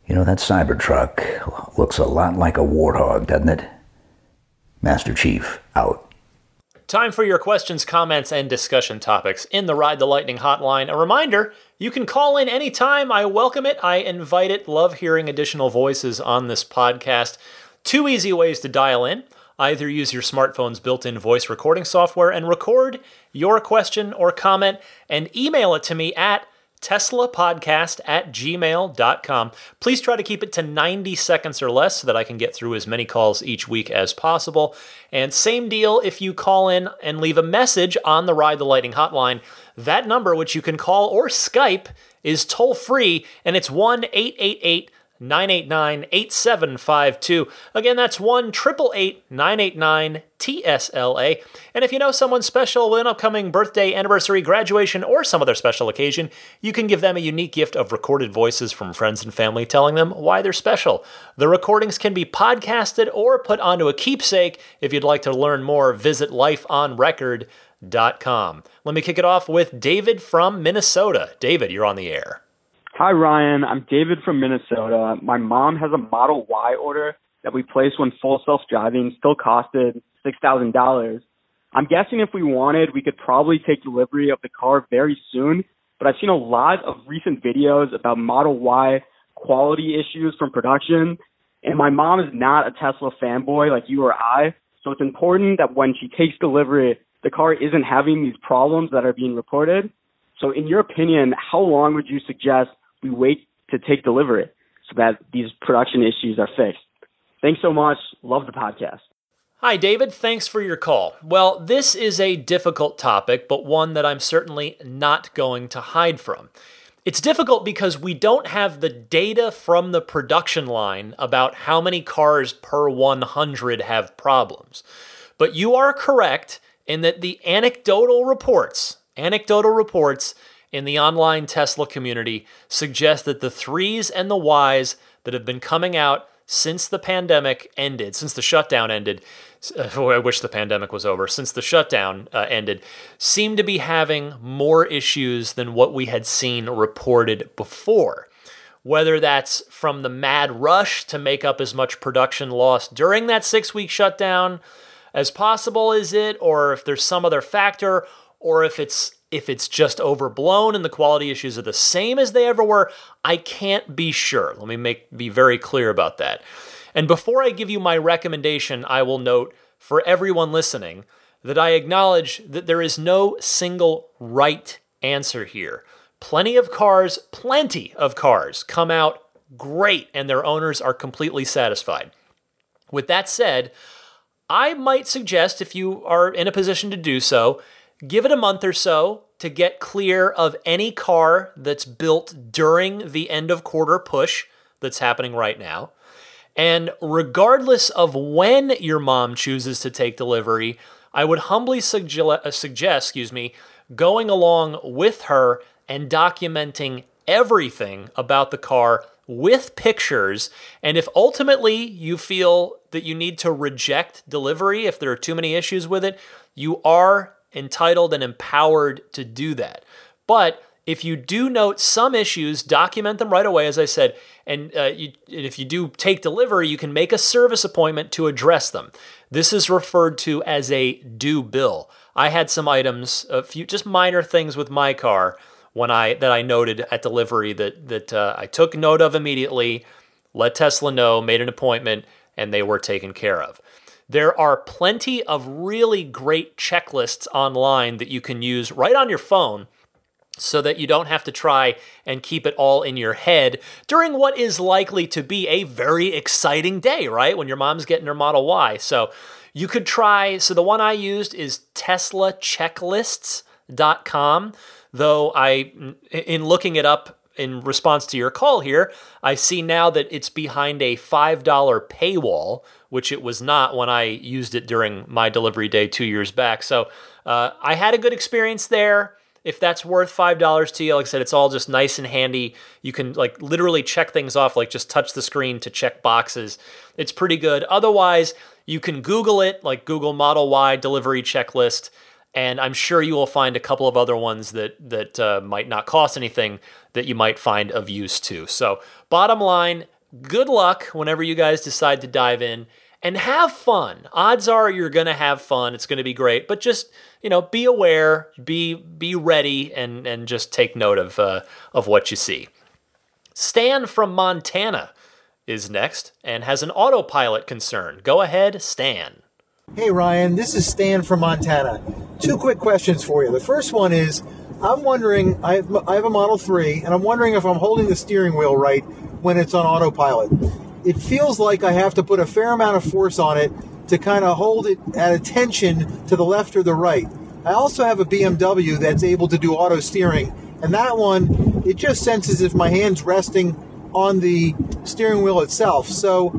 You know, that Cybertruck looks a lot like a warthog, doesn't it? Master Chief, out. Time for your questions, comments, and discussion topics in the Ride the Lightning hotline. A reminder you can call in anytime. I welcome it. I invite it. Love hearing additional voices on this podcast. Two easy ways to dial in. Either use your smartphone's built in voice recording software and record your question or comment and email it to me at teslapodcast at gmail.com. Please try to keep it to 90 seconds or less so that I can get through as many calls each week as possible. And same deal if you call in and leave a message on the Ride the Lightning hotline. That number, which you can call or Skype, is toll free and it's 1 888 989 8752. Again, that's 1 989 TSLA. And if you know someone special with an upcoming birthday, anniversary, graduation, or some other special occasion, you can give them a unique gift of recorded voices from friends and family telling them why they're special. The recordings can be podcasted or put onto a keepsake. If you'd like to learn more, visit lifeonrecord.com. Let me kick it off with David from Minnesota. David, you're on the air. Hi, Ryan. I'm David from Minnesota. My mom has a Model Y order that we placed when full self driving still costed $6,000. I'm guessing if we wanted, we could probably take delivery of the car very soon, but I've seen a lot of recent videos about Model Y quality issues from production, and my mom is not a Tesla fanboy like you or I, so it's important that when she takes delivery, the car isn't having these problems that are being reported. So in your opinion, how long would you suggest we wait to take delivery so that these production issues are fixed. Thanks so much. Love the podcast. Hi, David. Thanks for your call. Well, this is a difficult topic, but one that I'm certainly not going to hide from. It's difficult because we don't have the data from the production line about how many cars per 100 have problems. But you are correct in that the anecdotal reports, anecdotal reports in the online Tesla community suggest that the threes and the Ys that have been coming out since the pandemic ended, since the shutdown ended, uh, I wish the pandemic was over, since the shutdown uh, ended, seem to be having more issues than what we had seen reported before. Whether that's from the mad rush to make up as much production lost during that six week shutdown as possible, is it? Or if there's some other factor, or if it's if it's just overblown and the quality issues are the same as they ever were, I can't be sure. Let me make be very clear about that. And before I give you my recommendation, I will note for everyone listening that I acknowledge that there is no single right answer here. Plenty of cars, plenty of cars come out great and their owners are completely satisfied. With that said, I might suggest if you are in a position to do so, Give it a month or so to get clear of any car that's built during the end of quarter push that's happening right now. And regardless of when your mom chooses to take delivery, I would humbly suggest, uh, suggest, excuse me, going along with her and documenting everything about the car with pictures. And if ultimately you feel that you need to reject delivery, if there are too many issues with it, you are entitled and empowered to do that. But if you do note some issues, document them right away, as I said. And, uh, you, and if you do take delivery, you can make a service appointment to address them. This is referred to as a due bill. I had some items, a few just minor things with my car when I that I noted at delivery that that uh, I took note of immediately, let Tesla know, made an appointment, and they were taken care of. There are plenty of really great checklists online that you can use right on your phone so that you don't have to try and keep it all in your head during what is likely to be a very exciting day, right? When your mom's getting her Model Y. So you could try, so the one I used is TeslaChecklists.com, though I, in looking it up in response to your call here, I see now that it's behind a $5 paywall, which it was not when I used it during my delivery day two years back. So uh, I had a good experience there. If that's worth five dollars to you, like I said, it's all just nice and handy. You can like literally check things off, like just touch the screen to check boxes. It's pretty good. Otherwise, you can Google it, like Google Model Y delivery checklist, and I'm sure you will find a couple of other ones that that uh, might not cost anything that you might find of use too. So, bottom line, good luck whenever you guys decide to dive in and have fun. Odds are you're going to have fun. It's going to be great, but just, you know, be aware, be be ready and and just take note of uh, of what you see. Stan from Montana is next and has an autopilot concern. Go ahead, Stan. Hey Ryan, this is Stan from Montana. Two quick questions for you. The first one is I'm wondering, I have, I have a Model 3, and I'm wondering if I'm holding the steering wheel right when it's on autopilot it feels like I have to put a fair amount of force on it to kind of hold it at attention to the left or the right. I also have a BMW that's able to do auto steering, and that one, it just senses if my hand's resting on the steering wheel itself. So,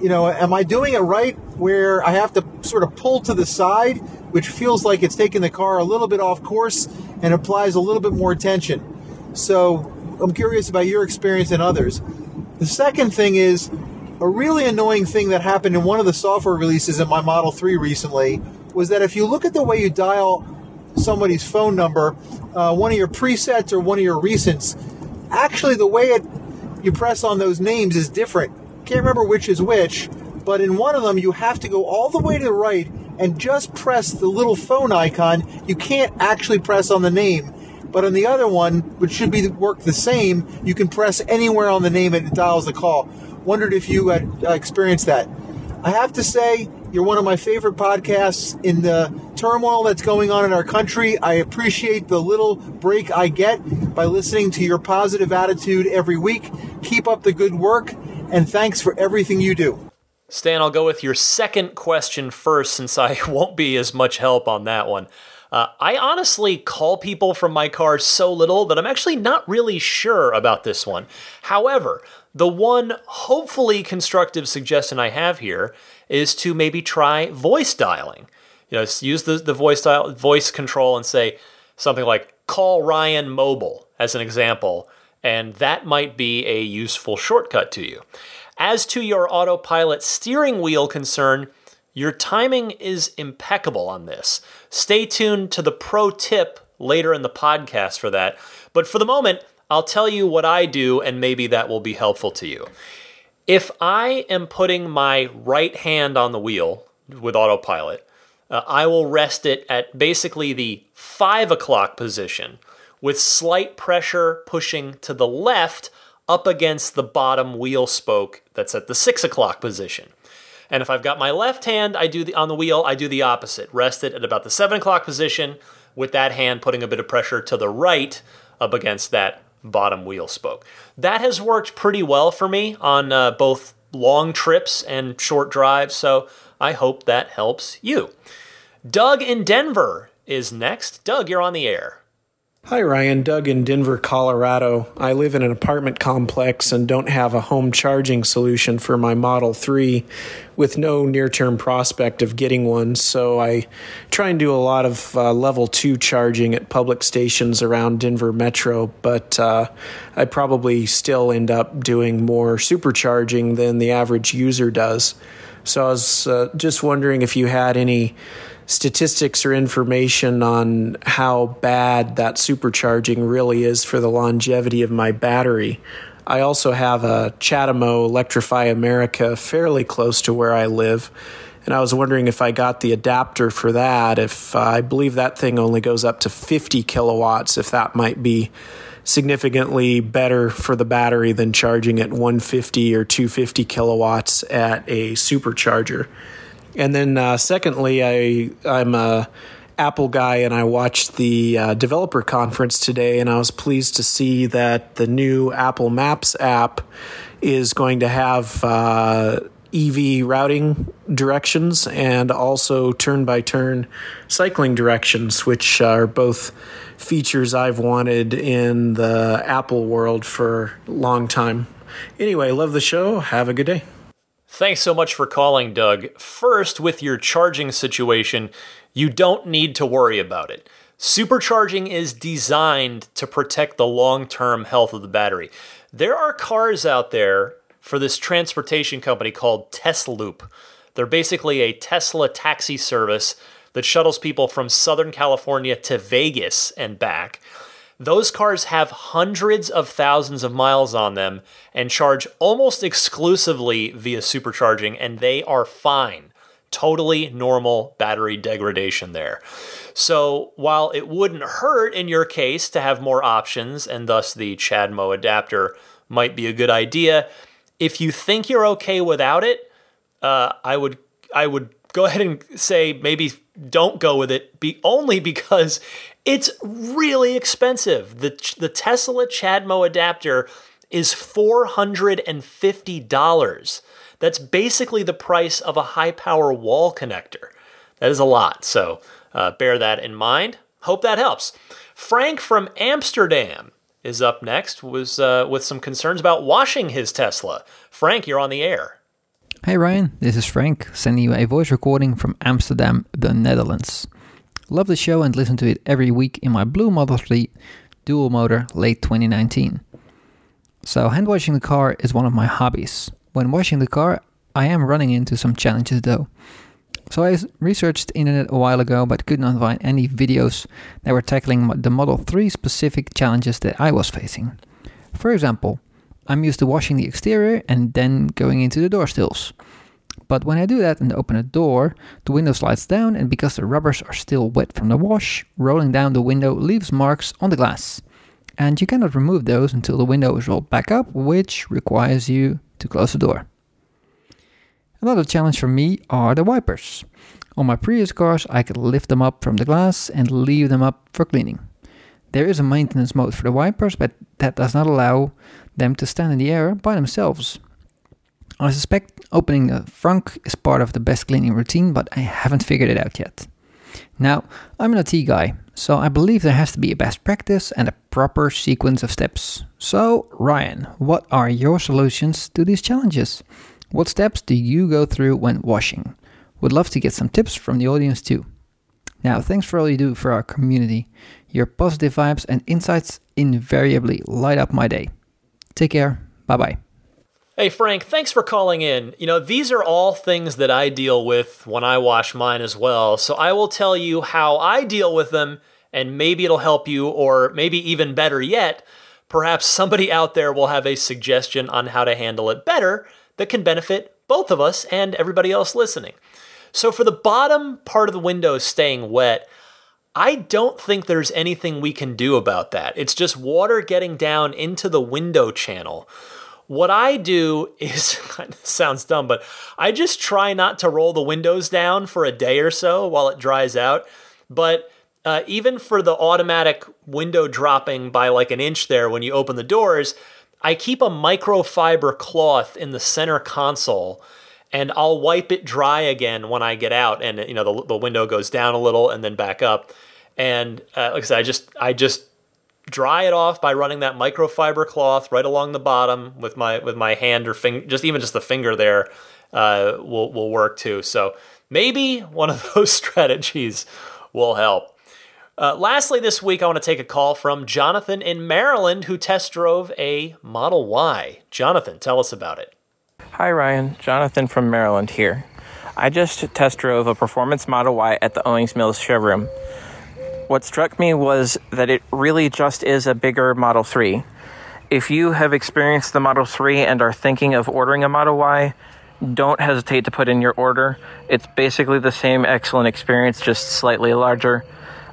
you know, am I doing it right where I have to sort of pull to the side, which feels like it's taking the car a little bit off course and applies a little bit more tension? So, I'm curious about your experience and others. The second thing is a really annoying thing that happened in one of the software releases in my Model 3 recently was that if you look at the way you dial somebody's phone number, uh, one of your presets or one of your recents, actually the way it you press on those names is different. Can't remember which is which, but in one of them you have to go all the way to the right and just press the little phone icon. You can't actually press on the name. But on the other one, which should be work the same, you can press anywhere on the name and it dials the call. Wondered if you had uh, experienced that. I have to say, you're one of my favorite podcasts in the turmoil that's going on in our country. I appreciate the little break I get by listening to your positive attitude every week. Keep up the good work, and thanks for everything you do. Stan, I'll go with your second question first since I won't be as much help on that one. Uh, I honestly call people from my car so little that I'm actually not really sure about this one. However, the one hopefully constructive suggestion I have here is to maybe try voice dialing. You know, use the, the voice dial, voice control and say something like call Ryan mobile as an example, and that might be a useful shortcut to you. As to your autopilot steering wheel concern, your timing is impeccable on this. Stay tuned to the pro tip later in the podcast for that. But for the moment, I'll tell you what I do, and maybe that will be helpful to you. If I am putting my right hand on the wheel with autopilot, uh, I will rest it at basically the five o'clock position with slight pressure pushing to the left up against the bottom wheel spoke that's at the six o'clock position. And if I've got my left hand, I do the on the wheel, I do the opposite. Rest it at about the seven o'clock position, with that hand putting a bit of pressure to the right up against that bottom wheel spoke. That has worked pretty well for me on uh, both long trips and short drives, so I hope that helps you. Doug in Denver is next. Doug, you're on the air. Hi, Ryan. Doug in Denver, Colorado. I live in an apartment complex and don't have a home charging solution for my Model 3 with no near term prospect of getting one. So I try and do a lot of uh, level 2 charging at public stations around Denver Metro, but uh, I probably still end up doing more supercharging than the average user does. So I was uh, just wondering if you had any statistics or information on how bad that supercharging really is for the longevity of my battery. I also have a CHAdeMO Electrify America fairly close to where I live. And I was wondering if I got the adapter for that, if uh, I believe that thing only goes up to 50 kilowatts, if that might be significantly better for the battery than charging at 150 or 250 kilowatts at a supercharger. And then, uh, secondly, I I'm a Apple guy and I watched the uh, developer conference today, and I was pleased to see that the new Apple Maps app is going to have uh, EV routing directions and also turn by turn cycling directions, which are both features I've wanted in the Apple world for a long time. Anyway, love the show. Have a good day. Thanks so much for calling, Doug. First, with your charging situation, you don't need to worry about it. Supercharging is designed to protect the long term health of the battery. There are cars out there for this transportation company called Tesloop. They're basically a Tesla taxi service that shuttles people from Southern California to Vegas and back. Those cars have hundreds of thousands of miles on them and charge almost exclusively via supercharging, and they are fine. Totally normal battery degradation there. So, while it wouldn't hurt in your case to have more options, and thus the CHAdeMO adapter might be a good idea, if you think you're okay without it, uh, I would I would go ahead and say maybe don't go with it be only because it's really expensive. The the Tesla CHAdeMO adapter is $450. That's basically the price of a high power wall connector. That is a lot. So uh, bear that in mind. Hope that helps. Frank from Amsterdam is up next was uh, with some concerns about washing his Tesla. Frank, you're on the air. Hey Ryan, this is Frank sending you a voice recording from Amsterdam, the Netherlands. Love the show and listen to it every week in my Blue Model 3 dual motor late 2019. So, hand washing the car is one of my hobbies. When washing the car, I am running into some challenges though. So I researched the internet a while ago but could not find any videos that were tackling the Model 3 specific challenges that I was facing. For example, I'm used to washing the exterior and then going into the door. But when I do that and open a door, the window slides down, and because the rubbers are still wet from the wash, rolling down the window leaves marks on the glass. And you cannot remove those until the window is rolled back up, which requires you to close the door. Another challenge for me are the wipers. On my previous cars, I could lift them up from the glass and leave them up for cleaning. There is a maintenance mode for the wipers, but that does not allow them to stand in the air by themselves. I suspect opening the frunk is part of the best cleaning routine, but I haven't figured it out yet. Now, I'm an IT guy, so I believe there has to be a best practice and a proper sequence of steps. So, Ryan, what are your solutions to these challenges? What steps do you go through when washing? Would love to get some tips from the audience too. Now, thanks for all you do for our community. Your positive vibes and insights invariably light up my day. Take care. Bye bye. Hey, Frank, thanks for calling in. You know, these are all things that I deal with when I wash mine as well. So I will tell you how I deal with them, and maybe it'll help you, or maybe even better yet, perhaps somebody out there will have a suggestion on how to handle it better that can benefit both of us and everybody else listening. So, for the bottom part of the window staying wet, I don't think there's anything we can do about that. It's just water getting down into the window channel. What I do is sounds dumb, but I just try not to roll the windows down for a day or so while it dries out. But uh, even for the automatic window dropping by like an inch there when you open the doors, I keep a microfiber cloth in the center console and I'll wipe it dry again when I get out and you know the, the window goes down a little and then back up and uh, like I said I just I just dry it off by running that microfiber cloth right along the bottom with my with my hand or finger just even just the finger there uh, will will work too so maybe one of those strategies will help uh, lastly, this week I want to take a call from Jonathan in Maryland who test drove a Model Y. Jonathan, tell us about it. Hi, Ryan. Jonathan from Maryland here. I just test drove a performance Model Y at the Owings Mills showroom. What struck me was that it really just is a bigger Model 3. If you have experienced the Model 3 and are thinking of ordering a Model Y, don't hesitate to put in your order. It's basically the same excellent experience, just slightly larger.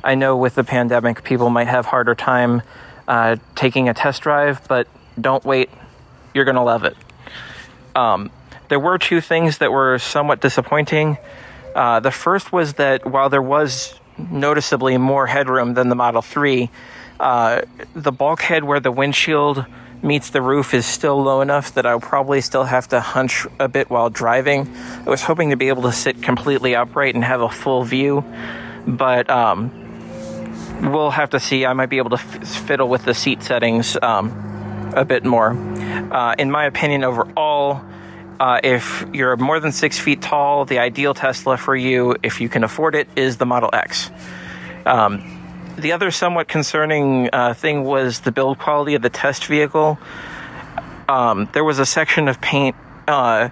I know with the pandemic, people might have harder time uh, taking a test drive, but don't wait. You're going to love it. Um, there were two things that were somewhat disappointing. Uh, the first was that while there was noticeably more headroom than the Model 3. Uh, the bulkhead where the windshield meets the roof is still low enough that I'll probably still have to hunch a bit while driving. I was hoping to be able to sit completely upright and have a full view, but um, we'll have to see. I might be able to f- fiddle with the seat settings um, a bit more. Uh, in my opinion, overall, uh, if you're more than six feet tall, the ideal Tesla for you, if you can afford it, is the Model X. Um, the other somewhat concerning uh, thing was the build quality of the test vehicle. Um, there was a section of paint uh,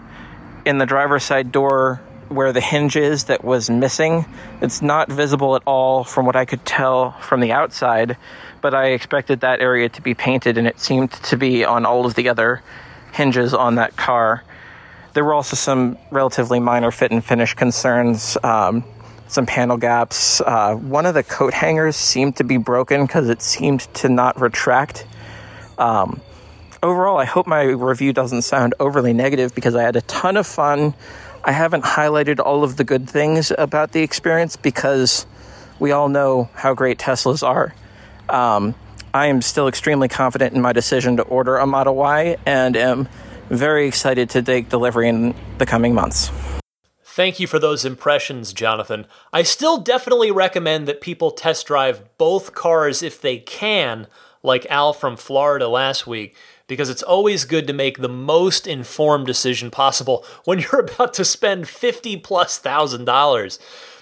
in the driver's side door where the hinge is that was missing. It's not visible at all from what I could tell from the outside, but I expected that area to be painted, and it seemed to be on all of the other hinges on that car. There were also some relatively minor fit and finish concerns. Um, some panel gaps. Uh, one of the coat hangers seemed to be broken because it seemed to not retract. Um, overall, I hope my review doesn't sound overly negative because I had a ton of fun. I haven't highlighted all of the good things about the experience because we all know how great Teslas are. Um, I am still extremely confident in my decision to order a Model Y and am very excited to take delivery in the coming months. Thank you for those impressions, Jonathan. I still definitely recommend that people test drive both cars if they can, like Al from Florida last week, because it's always good to make the most informed decision possible when you're about to spend 50 plus thousand dollars.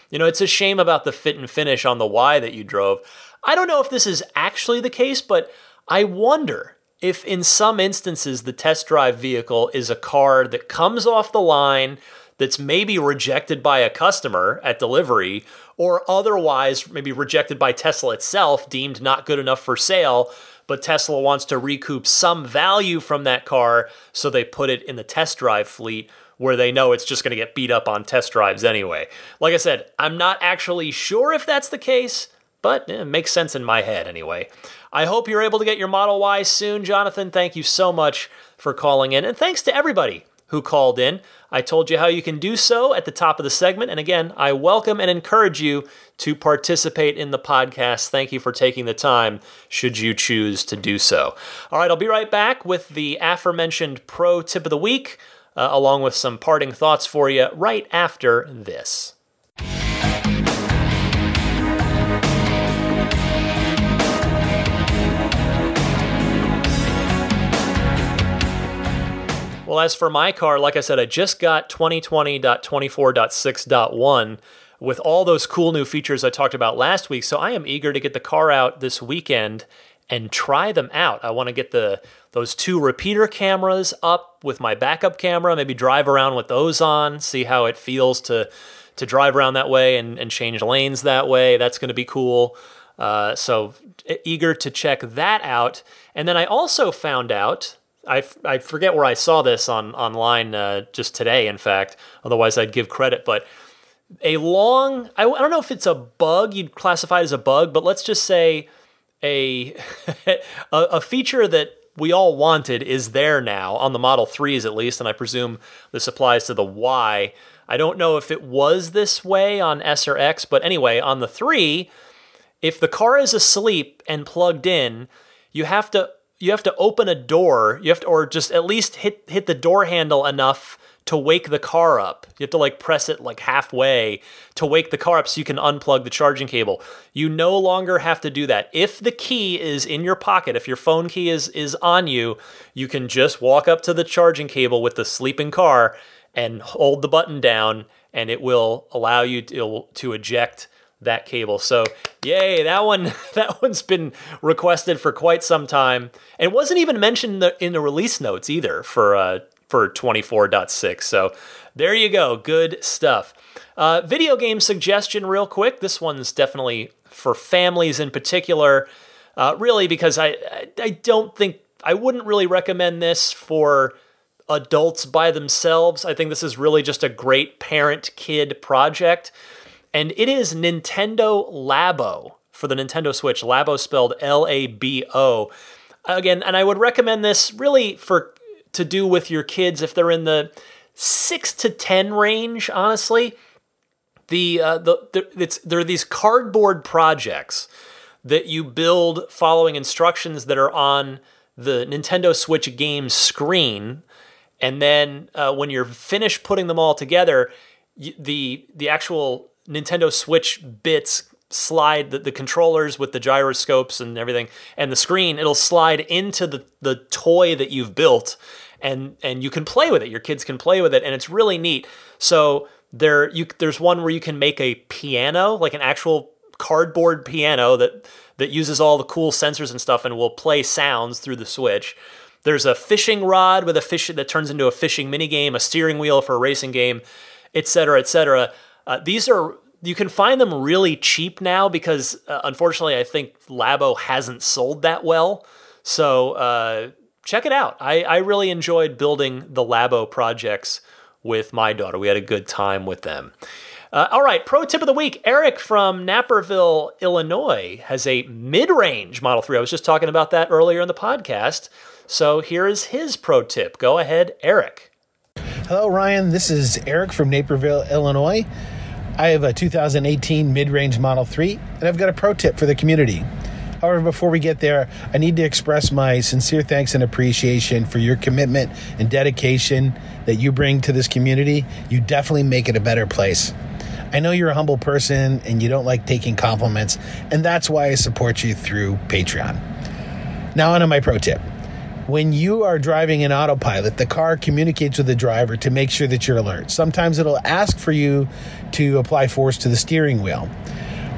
You know, it's a shame about the fit and finish on the Y that you drove. I don't know if this is actually the case, but I wonder if in some instances the test drive vehicle is a car that comes off the line that's maybe rejected by a customer at delivery or otherwise maybe rejected by Tesla itself, deemed not good enough for sale, but Tesla wants to recoup some value from that car, so they put it in the test drive fleet where they know it's just going to get beat up on test drives anyway. Like I said, I'm not actually sure if that's the case, but eh, it makes sense in my head anyway. I hope you're able to get your Model Y soon, Jonathan. Thank you so much for calling in, and thanks to everybody who called in. I told you how you can do so at the top of the segment. And again, I welcome and encourage you to participate in the podcast. Thank you for taking the time, should you choose to do so. All right, I'll be right back with the aforementioned pro tip of the week, uh, along with some parting thoughts for you right after this. Well, as for my car, like I said, I just got 2020.24.6.1 with all those cool new features I talked about last week. So I am eager to get the car out this weekend and try them out. I want to get the those two repeater cameras up with my backup camera, maybe drive around with those on, see how it feels to to drive around that way and, and change lanes that way. That's going to be cool. Uh, so eager to check that out. And then I also found out I, I forget where I saw this on online uh, just today, in fact. Otherwise, I'd give credit. But a long, I, I don't know if it's a bug, you'd classify it as a bug, but let's just say a, a, a feature that we all wanted is there now on the Model 3s at least, and I presume this applies to the Y. I don't know if it was this way on S or X, but anyway, on the 3, if the car is asleep and plugged in, you have to you have to open a door. You have to, or just at least hit hit the door handle enough to wake the car up. You have to like press it like halfway to wake the car up so you can unplug the charging cable. You no longer have to do that. If the key is in your pocket, if your phone key is is on you, you can just walk up to the charging cable with the sleeping car and hold the button down and it will allow you to, to eject that cable. So, yay, that one that one's been requested for quite some time. And wasn't even mentioned in the, in the release notes either for uh, for 24.6. So, there you go. Good stuff. Uh, video game suggestion, real quick. This one's definitely for families in particular. Uh, really, because I, I I don't think I wouldn't really recommend this for adults by themselves. I think this is really just a great parent kid project and it is Nintendo Labo for the Nintendo Switch. Labo spelled L A B O. Again, and I would recommend this really for to do with your kids if they're in the 6 to 10 range, honestly. the uh, the, the it's there are these cardboard projects that you build following instructions that are on the Nintendo Switch game screen, and then uh, when you're finished putting them all together, y- the the actual Nintendo Switch bits slide the, the controllers with the gyroscopes and everything and the screen it'll slide into the the toy that you've built and and you can play with it. Your kids can play with it and it's really neat. So there you there's one where you can make a piano like an actual cardboard piano that that uses all the cool sensors and stuff and will play sounds through the switch. There's a fishing rod with a fish that turns into a fishing mini game a steering wheel for a racing game etc etc uh, these are you can find them really cheap now because uh, unfortunately I think Labo hasn't sold that well. So uh, check it out. I, I really enjoyed building the Labo projects with my daughter. We had a good time with them. Uh, all right, pro tip of the week. Eric from Naperville, Illinois, has a mid range Model 3. I was just talking about that earlier in the podcast. So here is his pro tip. Go ahead, Eric. Hello, Ryan. This is Eric from Naperville, Illinois. I have a 2018 mid range Model 3, and I've got a pro tip for the community. However, before we get there, I need to express my sincere thanks and appreciation for your commitment and dedication that you bring to this community. You definitely make it a better place. I know you're a humble person and you don't like taking compliments, and that's why I support you through Patreon. Now, on to my pro tip. When you are driving in autopilot, the car communicates with the driver to make sure that you're alert. Sometimes it'll ask for you to apply force to the steering wheel.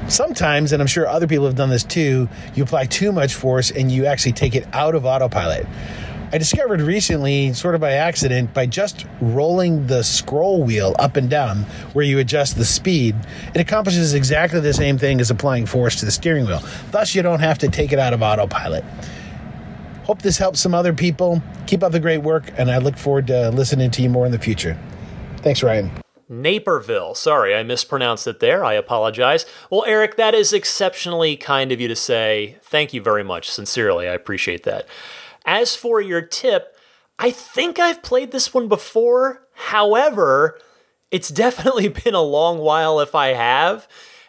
Sometimes, and I'm sure other people have done this too, you apply too much force and you actually take it out of autopilot. I discovered recently, sort of by accident, by just rolling the scroll wheel up and down where you adjust the speed, it accomplishes exactly the same thing as applying force to the steering wheel. Thus, you don't have to take it out of autopilot. Hope this helps some other people. Keep up the great work, and I look forward to listening to you more in the future. Thanks, Ryan. Naperville. Sorry, I mispronounced it there. I apologize. Well, Eric, that is exceptionally kind of you to say. Thank you very much. Sincerely, I appreciate that. As for your tip, I think I've played this one before. However, it's definitely been a long while if I have.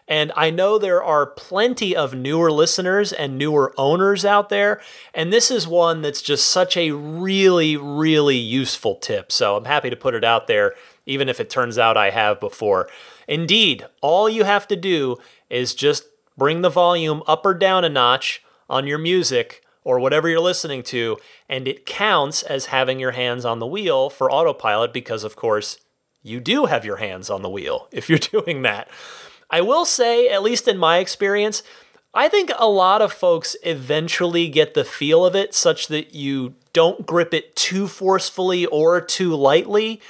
And I know there are plenty of newer listeners and newer owners out there. And this is one that's just such a really, really useful tip. So I'm happy to put it out there, even if it turns out I have before. Indeed, all you have to do is just bring the volume up or down a notch on your music or whatever you're listening to, and it counts as having your hands on the wheel for autopilot because, of course, you do have your hands on the wheel if you're doing that. I will say, at least in my experience, I think a lot of folks eventually get the feel of it such that you don't grip it too forcefully or too lightly.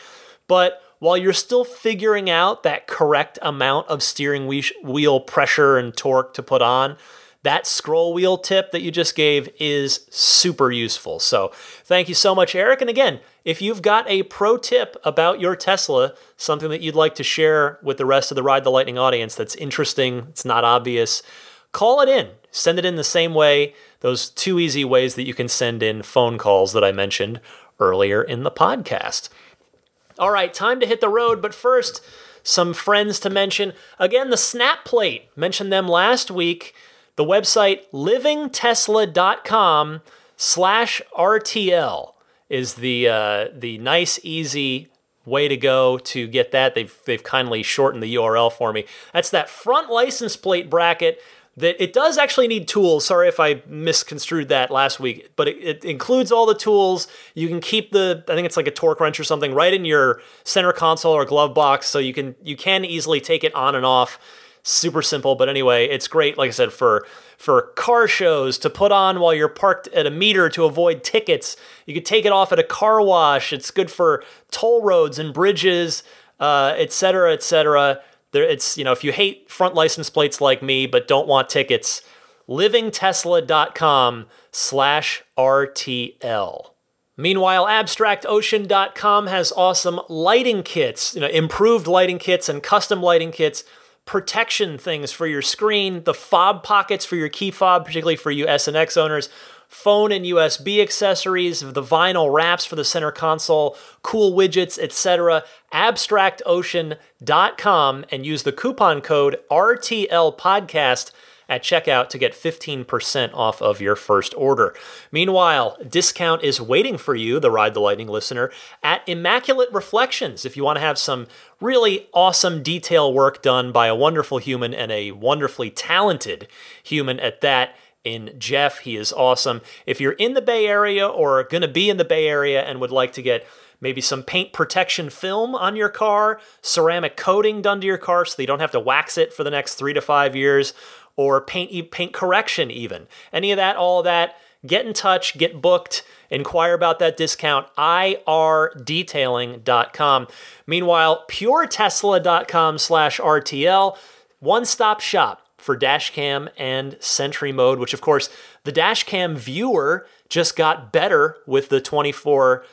But while you're still figuring out that correct amount of steering wheel pressure and torque to put on, that scroll wheel tip that you just gave is super useful. So thank you so much, Eric. And again, if you've got a pro tip about your Tesla, something that you'd like to share with the rest of the Ride the Lightning audience that's interesting, it's not obvious, call it in. Send it in the same way, those two easy ways that you can send in phone calls that I mentioned earlier in the podcast. All right, time to hit the road, but first, some friends to mention. Again, the Snap Plate, mentioned them last week. The website livingtesla.com slash RTL is the uh, the nice, easy way to go to get that. They've they've kindly shortened the URL for me. That's that front license plate bracket. That it does actually need tools. Sorry if I misconstrued that last week, but it, it includes all the tools. You can keep the I think it's like a torque wrench or something right in your center console or glove box, so you can you can easily take it on and off super simple but anyway it's great like i said for for car shows to put on while you're parked at a meter to avoid tickets. You could take it off at a car wash. It's good for toll roads and bridges uh, et cetera et cetera. There it's you know if you hate front license plates like me but don't want tickets livingtesla.com slash rtl Meanwhile, abstractocean.com has awesome lighting kits, you know, improved lighting kits and custom lighting kits protection things for your screen, the fob pockets for your key fob, particularly for you S and X owners. phone and USB accessories, the vinyl wraps for the center console, cool widgets, etc. abstractocean.com and use the coupon code RTL podcast at checkout to get 15% off of your first order. Meanwhile, discount is waiting for you, the Ride the Lightning listener, at Immaculate Reflections if you want to have some really awesome detail work done by a wonderful human and a wonderfully talented human at that in Jeff. He is awesome. If you're in the Bay Area or going to be in the Bay Area and would like to get maybe some paint protection film on your car, ceramic coating done to your car so you don't have to wax it for the next three to five years, or paint paint correction even. Any of that, all of that, get in touch, get booked, inquire about that discount, irdetailing.com. Meanwhile, puretesla.com slash RTL, one-stop shop for dashcam and Sentry mode, which of course the dashcam viewer just got better with the 24.6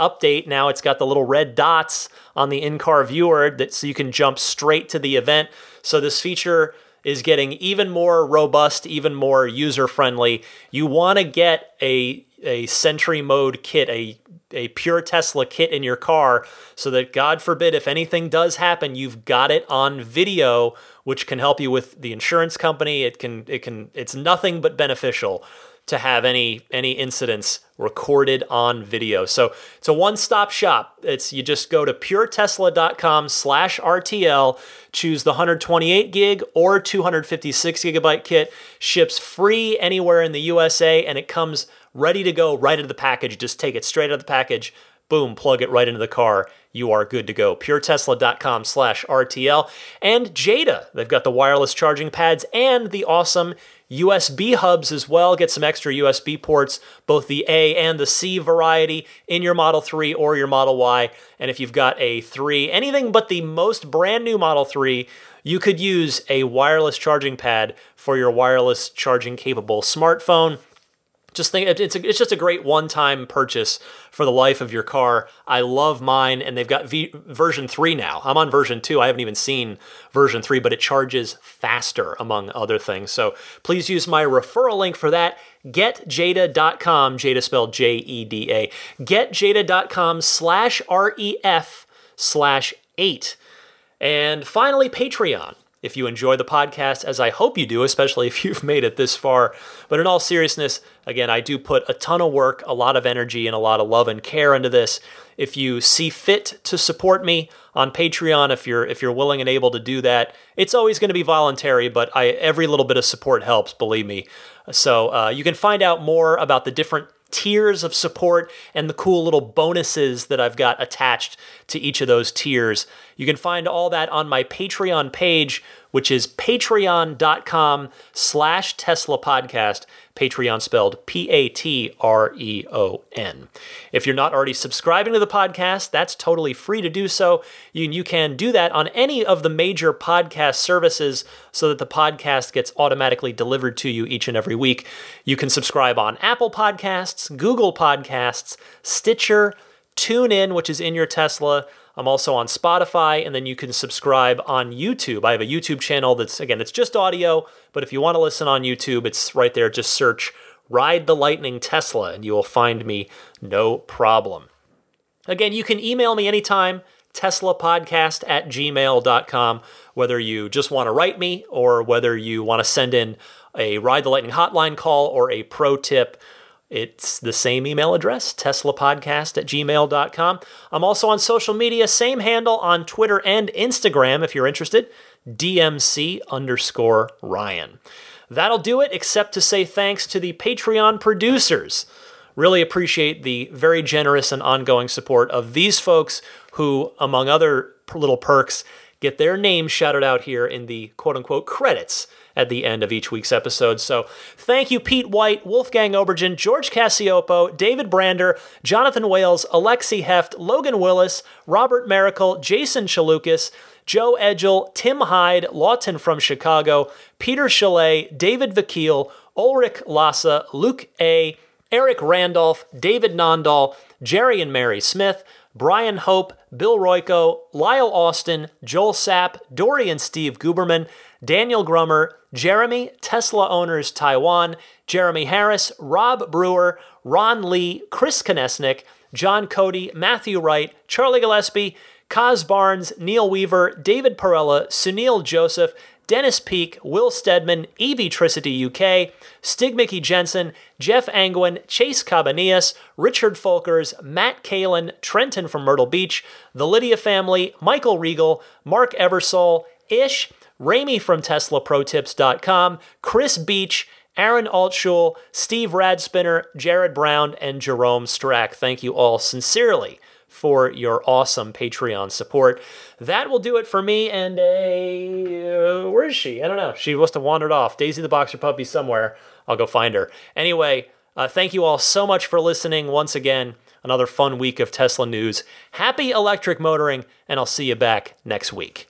update. Now it's got the little red dots on the in-car viewer that so you can jump straight to the event. So this feature is getting even more robust, even more user friendly. You want to get a a Sentry mode kit, a a pure Tesla kit in your car so that God forbid if anything does happen, you've got it on video, which can help you with the insurance company. It can it can it's nothing but beneficial to have any any incidents recorded on video. So it's a one-stop shop. It's you just go to puretesla.com slash RTL, choose the 128 gig or 256 gigabyte kit, ships free anywhere in the USA, and it comes ready to go right into the package. Just take it straight out of the package, boom, plug it right into the car. You are good to go. PureTesla.com slash RTL. And Jeda, they've got the wireless charging pads and the awesome USB hubs as well. Get some extra USB ports, both the A and the C variety in your Model 3 or your Model Y. And if you've got a 3, anything but the most brand new Model 3, you could use a wireless charging pad for your wireless charging capable smartphone just think it's a, it's just a great one-time purchase for the life of your car. I love mine, and they've got v, version three now. I'm on version two. I haven't even seen version three, but it charges faster, among other things. So please use my referral link for that. GetJeda.com, Jeda spelled J-E-D-A. GetJeda.com slash R-E-F slash eight. And finally, Patreon if you enjoy the podcast, as I hope you do, especially if you've made it this far. But in all seriousness, again, I do put a ton of work, a lot of energy, and a lot of love and care into this. If you see fit to support me on Patreon, if you're if you're willing and able to do that, it's always going to be voluntary, but I every little bit of support helps, believe me. So uh, you can find out more about the different tiers of support and the cool little bonuses that I've got attached to each of those tiers. You can find all that on my Patreon page, which is patreon.com slash Tesla podcast. Patreon spelled P A T R E O N. If you're not already subscribing to the podcast, that's totally free to do so. You, you can do that on any of the major podcast services so that the podcast gets automatically delivered to you each and every week. You can subscribe on Apple Podcasts, Google Podcasts, Stitcher, TuneIn, which is in your Tesla. I'm also on Spotify, and then you can subscribe on YouTube. I have a YouTube channel that's, again, it's just audio, but if you want to listen on YouTube, it's right there. Just search Ride the Lightning Tesla, and you will find me no problem. Again, you can email me anytime, teslapodcast at gmail.com, whether you just want to write me or whether you want to send in a Ride the Lightning hotline call or a pro tip it's the same email address, teslapodcast at gmail.com. I'm also on social media, same handle on Twitter and Instagram if you're interested, DMC underscore Ryan. That'll do it, except to say thanks to the Patreon producers. Really appreciate the very generous and ongoing support of these folks who, among other little perks, get their names shouted out here in the quote unquote credits at the end of each week's episode. So thank you, Pete White, Wolfgang Obergen, George Cassiopo, David Brander, Jonathan Wales, Alexi Heft, Logan Willis, Robert Miracle, Jason Chalukas, Joe Edgel, Tim Hyde, Lawton from Chicago, Peter Chalet, David Vakil, Ulrich Lassa, Luke A., Eric Randolph, David Nondahl, Jerry and Mary Smith, Brian Hope, Bill Royko, Lyle Austin, Joel Sapp, Dory and Steve Guberman, Daniel Grummer, Jeremy, Tesla Owners Taiwan, Jeremy Harris, Rob Brewer, Ron Lee, Chris Konesnik, John Cody, Matthew Wright, Charlie Gillespie, Kaz Barnes, Neil Weaver, David Perella, Sunil Joseph, Dennis Peak, Will Stedman, Evitricity UK, Stig Mickey Jensen, Jeff Angwin, Chase Cabanillas, Richard Folkers, Matt Kalin, Trenton from Myrtle Beach, the Lydia family, Michael Regal, Mark Eversole, Ish, Ramy from TeslaProTips.com, Chris Beach, Aaron Altschul, Steve Radspinner, Jared Brown, and Jerome Strack. Thank you all sincerely for your awesome Patreon support. That will do it for me. And a uh, where is she? I don't know. She must have wandered off. Daisy the Boxer Puppy somewhere. I'll go find her. Anyway, uh, thank you all so much for listening once again. Another fun week of Tesla news. Happy electric motoring, and I'll see you back next week.